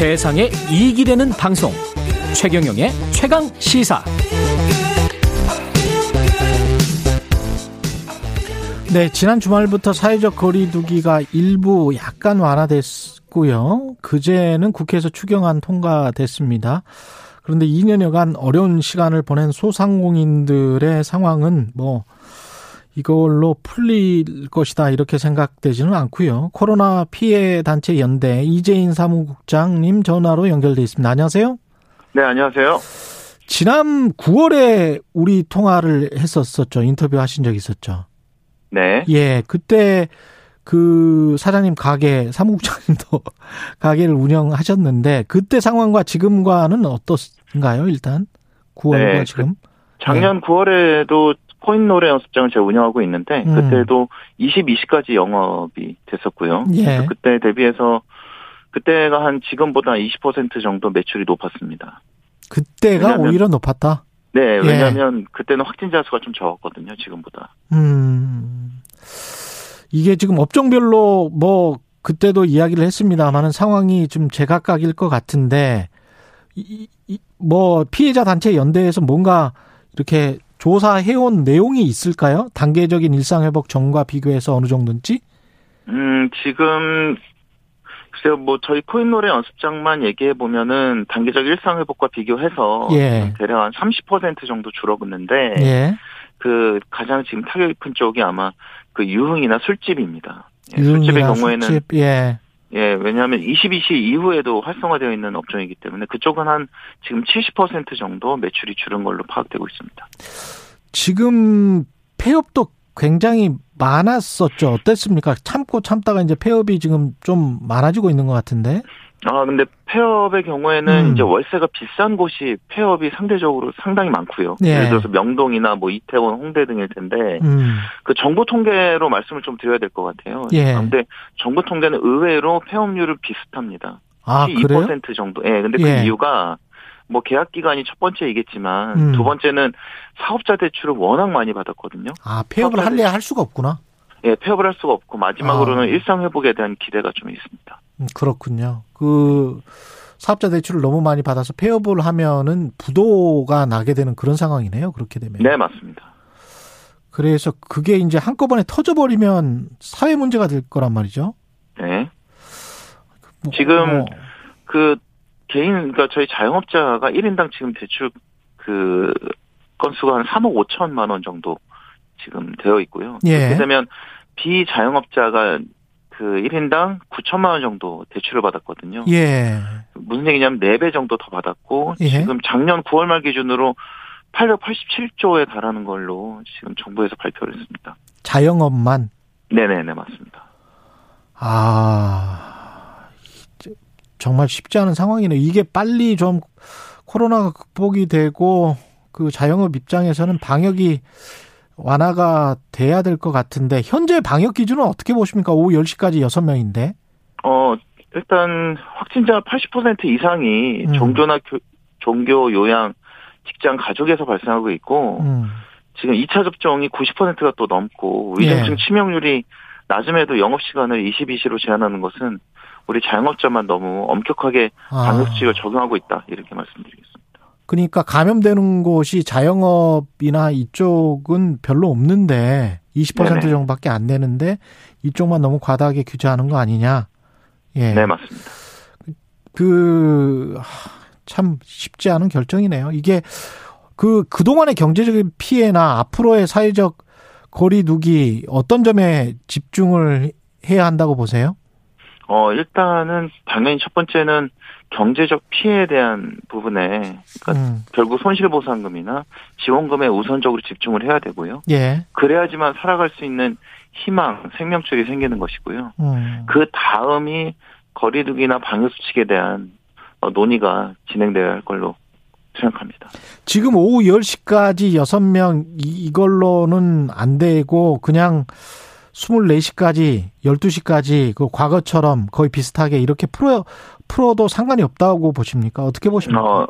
세상에 이익이 되는 방송 최경영의 최강 시사 네, 지난 주말부터 사회적 거리두기가 일부 약간 완화됐고요. 그제는 국회에서 추경안 통과됐습니다. 그런데 2년여간 어려운 시간을 보낸 소상공인들의 상황은 뭐 이걸로 풀릴 것이다 이렇게 생각되지는 않고요. 코로나 피해 단체 연대 이재인 사무국장님 전화로 연결돼 있습니다. 안녕하세요. 네, 안녕하세요. 지난 9월에 우리 통화를 했었었죠. 인터뷰 하신 적 있었죠. 네. 예, 그때 그 사장님 가게 사무국장님도 가게를 운영하셨는데 그때 상황과 지금과는 어떻은가요? 일단 9월과 네, 지금 작년 9월에도 코인 노래 연습장을 제가 운영하고 있는데 음. 그때도 22시까지 영업이 됐었고요. 예. 그때 대비해서 그때가 한 지금보다 20% 정도 매출이 높았습니다. 그때가 왜냐면- 오히려 높았다. 네, 예. 왜냐하면 그때는 확진자 수가 좀 적었거든요. 지금보다. 음. 이게 지금 업종별로 뭐 그때도 이야기를 했습니다만은 상황이 좀 제각각일 것 같은데 이, 이, 뭐 피해자 단체 연대에서 뭔가 이렇게 조사해온 내용이 있을까요? 단계적인 일상 회복 전과 비교해서 어느 정도인지? 음, 지금 글쎄요, 뭐 저희 코인 노래 연습장만 얘기해 보면은 단계적 일상 회복과 비교해서 예. 대략 한 30% 정도 줄어갔는데 예. 그 가장 지금 타격이 큰 쪽이 아마 그 유흥이나 술집입니다. 예, 술집의 유흥이나 경우에는 술집, 예. 예, 왜냐하면 22시 이후에도 활성화되어 있는 업종이기 때문에 그쪽은 한 지금 70% 정도 매출이 줄은 걸로 파악되고 있습니다. 지금 폐업도 굉장히 많았었죠. 어땠습니까? 참고 참다가 이제 폐업이 지금 좀 많아지고 있는 것 같은데. 아, 근데 폐업의 경우에는 음. 이제 월세가 비싼 곳이 폐업이 상대적으로 상당히 많고요. 예. 예를 들어서 명동이나 뭐 이태원, 홍대 등일 텐데 음. 그 정부 통계로 말씀을 좀 드려야 될 것 같아요. 예. 근데 정부 통계는 의외로 폐업률은 비슷합니다. 아, 그래요? 12% 정도. 예, 근데 그 예. 이유가 뭐 계약 기간이 첫 번째이겠지만 음. 두 번째는 사업자 대출을 워낙 많이 받았거든요. 아, 폐업을 할래야 할 수가 없구나. 예, 폐업을 할 수가 없고 마지막으로는 아. 일상 회복에 대한 기대가 좀 있습니다. 음, 그렇군요. 그 사업자 대출을 너무 많이 받아서 폐업을 하면은 부도가 나게 되는 그런 상황이네요. 그렇게 되면. 네, 맞습니다. 그래서 그게 이제 한꺼번에 터져버리면 사회 문제가 될 거란 말이죠. 네. 뭐, 지금 어, 그 개인 그러니까 저희 자영업자가 1인당 지금 대출 그 건수가 한 3억 5천만 원 정도 지금 되어 있고요. 예. 그렇게 되면 비자영업자가 그 1인당 9천만 원 정도 대출을 받았거든요. 예. 무슨 얘기냐면 4배 정도 더 받았고 예. 지금 작년 9월 말 기준으로 887조에 달하는 걸로 지금 정부에서 발표를 했습니다. 자영업만. 네네네 맞습니다. 아, 정말 쉽지 않은 상황이네. 이게 빨리 좀 코로나가 극복이 되고 그 자영업 입장에서는 방역이 완화가 돼야 될 것 같은데 현재 방역 기준은 어떻게 보십니까? 오후 10시까지 6명인데. 어, 일단 확진자 80% 이상이 음. 종교나 교, 종교, 요양, 직장, 가족에서 발생하고 있고 음. 지금 2차 접종이 90%가 또 넘고 위중증 예. 치명률이 낮음에도 영업 시간을 22시로 제한하는 것은 우리 자영업자만 너무 엄격하게 아. 방역지를 적용하고 있다 이렇게 말씀드리겠습니다. 그러니까 감염되는 곳이 자영업이나 이쪽은 별로 없는데 20% 네네. 정도밖에 안 되는데 이쪽만 너무 과다하게 규제하는 거 아니냐? 예. 네 맞습니다. 그, 참 쉽지 않은 결정이네요. 이게 그, 그동안의 경제적인 피해나 앞으로의 사회적 거리두기 어떤 점에 집중을 해야 한다고 보세요? 어, 일단은 당연히 첫 번째는 경제적 피해에 대한 부분에 그러니까 음. 결국 손실보상금이나 지원금에 우선적으로 집중을 해야 되고요. 예. 그래야지만 살아갈 수 있는 희망, 생명줄이 생기는 것이고요. 음. 그 다음이 거리두기나 방역수칙에 대한 어, 논의가 진행돼야 할 걸로 생각합니다. 지금 오후 10시까지 6명 이- 이걸로는 안 되고 그냥 24시까지 12시까지 그 과거처럼 거의 비슷하게 이렇게 풀어 풀어도 상관이 없다고 보십니까? 어떻게 보십니까? 어,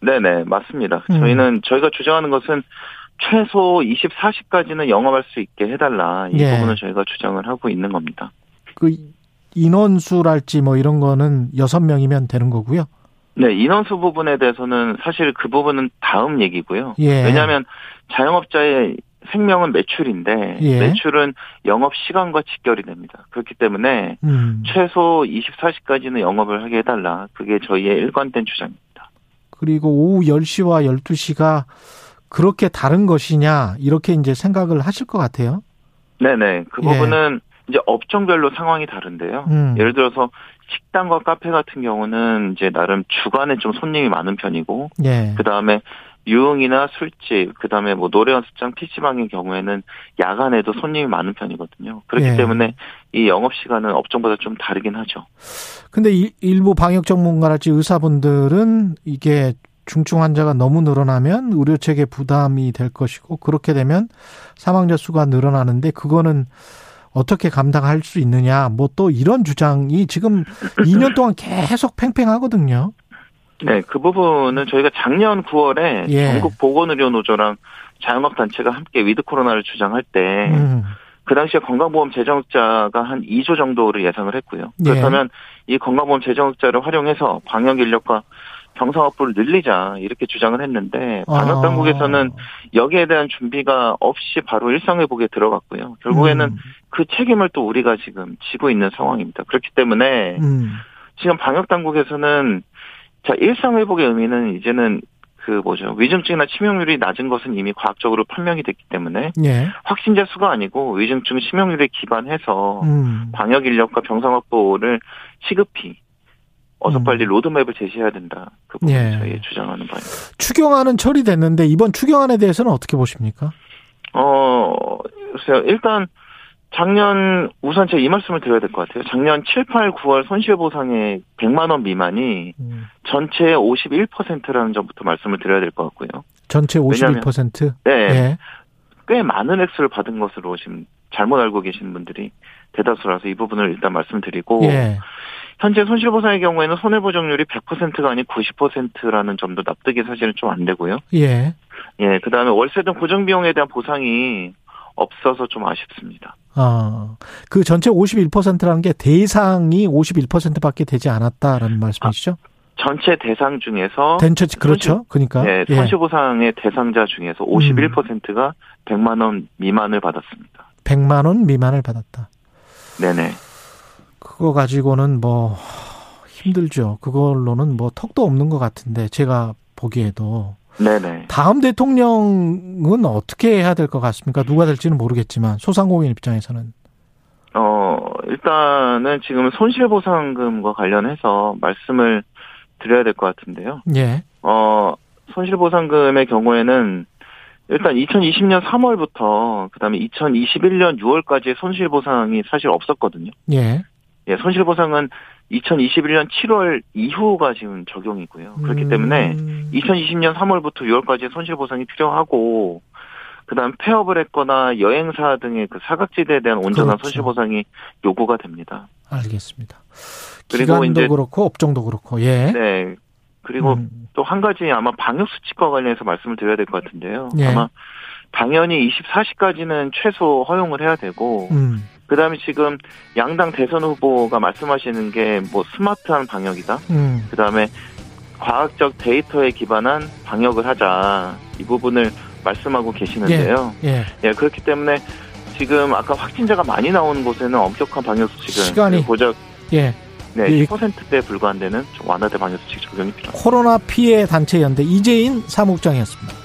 네네, 맞습니다. 음. 저희는, 저희가 주장하는 것은 최소 24시까지는 영업할 수 있게 해달라. 이 예. 부분을 저희가 주장을 하고 있는 겁니다. 그 인원수랄지 뭐 이런 거는 6명이면 되는 거고요. 네, 인원수 부분에 대해서는 사실 그 부분은 다음 얘기고요. 예. 왜냐하면 자영업자의 생명은 매출인데 예. 매출은 영업 시간과 직결이 됩니다. 그렇기 때문에 음. 최소 24시까지는 영업을 하게 해달라. 그게 저희의 일관된 주장입니다. 그리고 오후 10시와 12시가 그렇게 다른 것이냐 이렇게 이제 생각을 하실 것 같아요. 네네. 그 예. 부분은 이제 업종별로 상황이 다른데요. 음. 예를 들어서 식당과 카페 같은 경우는 이제 나름 주간에 좀 손님이 많은 편이고, 예. 그 다음에 유흥이나 술집, 그 다음에 뭐 노래 연습장, PC방의 경우에는 야간에도 손님이 많은 편이거든요. 그렇기 예. 때문에 이 영업 시간은 업종마다 좀 다르긴 하죠. 근데 일- 일부 방역 전문가랄지 의사분들은 이게 중증 환자가 너무 늘어나면 의료 체계 부담이 될 것이고 그렇게 되면 사망자 수가 늘어나는데 그거는 어떻게 감당할 수 있느냐 뭐 또 이런 주장이 지금 2년 동안 계속 팽팽하거든요. 네, 그 부분은 저희가 작년 9월에 예. 전국 보건의료노조랑 자영업단체가 함께 위드 코로나를 주장할 때, 음. 그 당시에 건강보험 재정흑자가 한 2조 정도를 예상을 했고요. 예. 그렇다면 이 건강보험 재정흑자를 활용해서 방역 인력과 확보를 늘리자 이렇게 주장을 했는데 방역 아. 당국에서는 여기에 대한 준비가 없이 바로 일상회복에 들어갔고요. 결국에는 음. 그 책임을 또 우리가 지금 지고 있는 상황입니다. 그렇기 때문에 음. 지금 방역 당국에서는 자 일상 회복의 의미는 이제는 그 뭐죠 위중증이나 치명률이 낮은 것은 이미 과학적으로 판명이 됐기 때문에 예. 확진자 수가 아니고 위중증 치명률에 기반해서 음. 방역 인력과 병상 확보를 시급히 어서 음. 빨리 로드맵을 제시해야 된다. 그 부분 예. 저희 주장하는 바입니다. 추경안은 처리됐는데 이번 추경안에 대해서는 어떻게 보십니까? 어, 글쎄요. 일단 작년 우선 제가 이 말씀을 드려야 될 것 같아요. 작년 7, 8, 9월 손실보상의 100만 원 미만이 음. 전체의 51%라는 점부터 말씀을 드려야 될 것 같고요. 전체 왜냐하면- 51%. 네. 예. 꽤 많은 액수를 받은 것으로 지금 잘못 알고 계신 분들이 대다수라서 이 부분을 일단 말씀드리고 예. 현재 손실보상의 경우에는 손해보정률이 100%가 아닌 90%라는 점도 납득이 사실은 좀 안 되고요. 예. 예, 그 다음에 월세 등 고정비용에 대한 보상이 없어서 좀 아쉽습니다. 아, 그 전체 51%라는 게 대상이 51%밖에 되지 않았다라는 말씀이시죠? 전체 대상 중에서 전체 그렇죠. 그러니까 네, 예. 손실보상의 대상자 중에서 51%가 100만 원 미만을 받았습니다. 100만 원 미만을 받았다. 네네. 그거 가지고는 뭐 힘들죠. 그걸로는 뭐 턱도 없는 것 같은데 제가 보기에도 네네. 다음 대통령은 어떻게 해야 될 것 같습니까? 누가 될지는 모르겠지만 소상공인 입장에서는 어, 일단은 지금 손실보상금과 관련해서 말씀을 드려야 될 것 같은데요. 예, 어, 손실보상금의 경우에는 일단 2020년 3월부터 그다음에 2021년 6월까지의 손실보상이 사실 없었거든요. 예, 예, 손실보상은 2021년 7월 이후가 지금 적용이고요. 그렇기 때문에 음, 2020년 3월부터 6월까지 손실 보상이 필요하고 그다음 폐업을 했거나 여행사 등의 그 사각지대에 대한 온전한 그렇죠. 손실 보상이 요구가 됩니다. 알겠습니다. 그리고 기간도 이제- 그렇고 업종도 그렇고 예. 네. 그리고 음, 또한 가지 아마 방역 수칙과 관련해서 말씀을 드려야 될 것 같은데요. 예. 아마 당연히 24시까지는 최소 허용을 해야 되고 음, 그다음에 지금 양당 대선 후보가 말씀하시는 게 뭐 스마트한 방역이다. 음, 그다음에 과학적 데이터에 기반한 방역을 하자. 이 부분을 말씀하고 계시는데요. 예. 예, 그렇기 때문에 지금 아까 확진자가 많이 나오는 곳에는 엄격한 방역 수칙을 시간이- 고작 예. 네, 예. 10%대에 불과한 데는 좀 완화된 방역 수칙 적용이 필요합니다. 코로나 피해 단체 연대 이재인 사무국장이었습니다.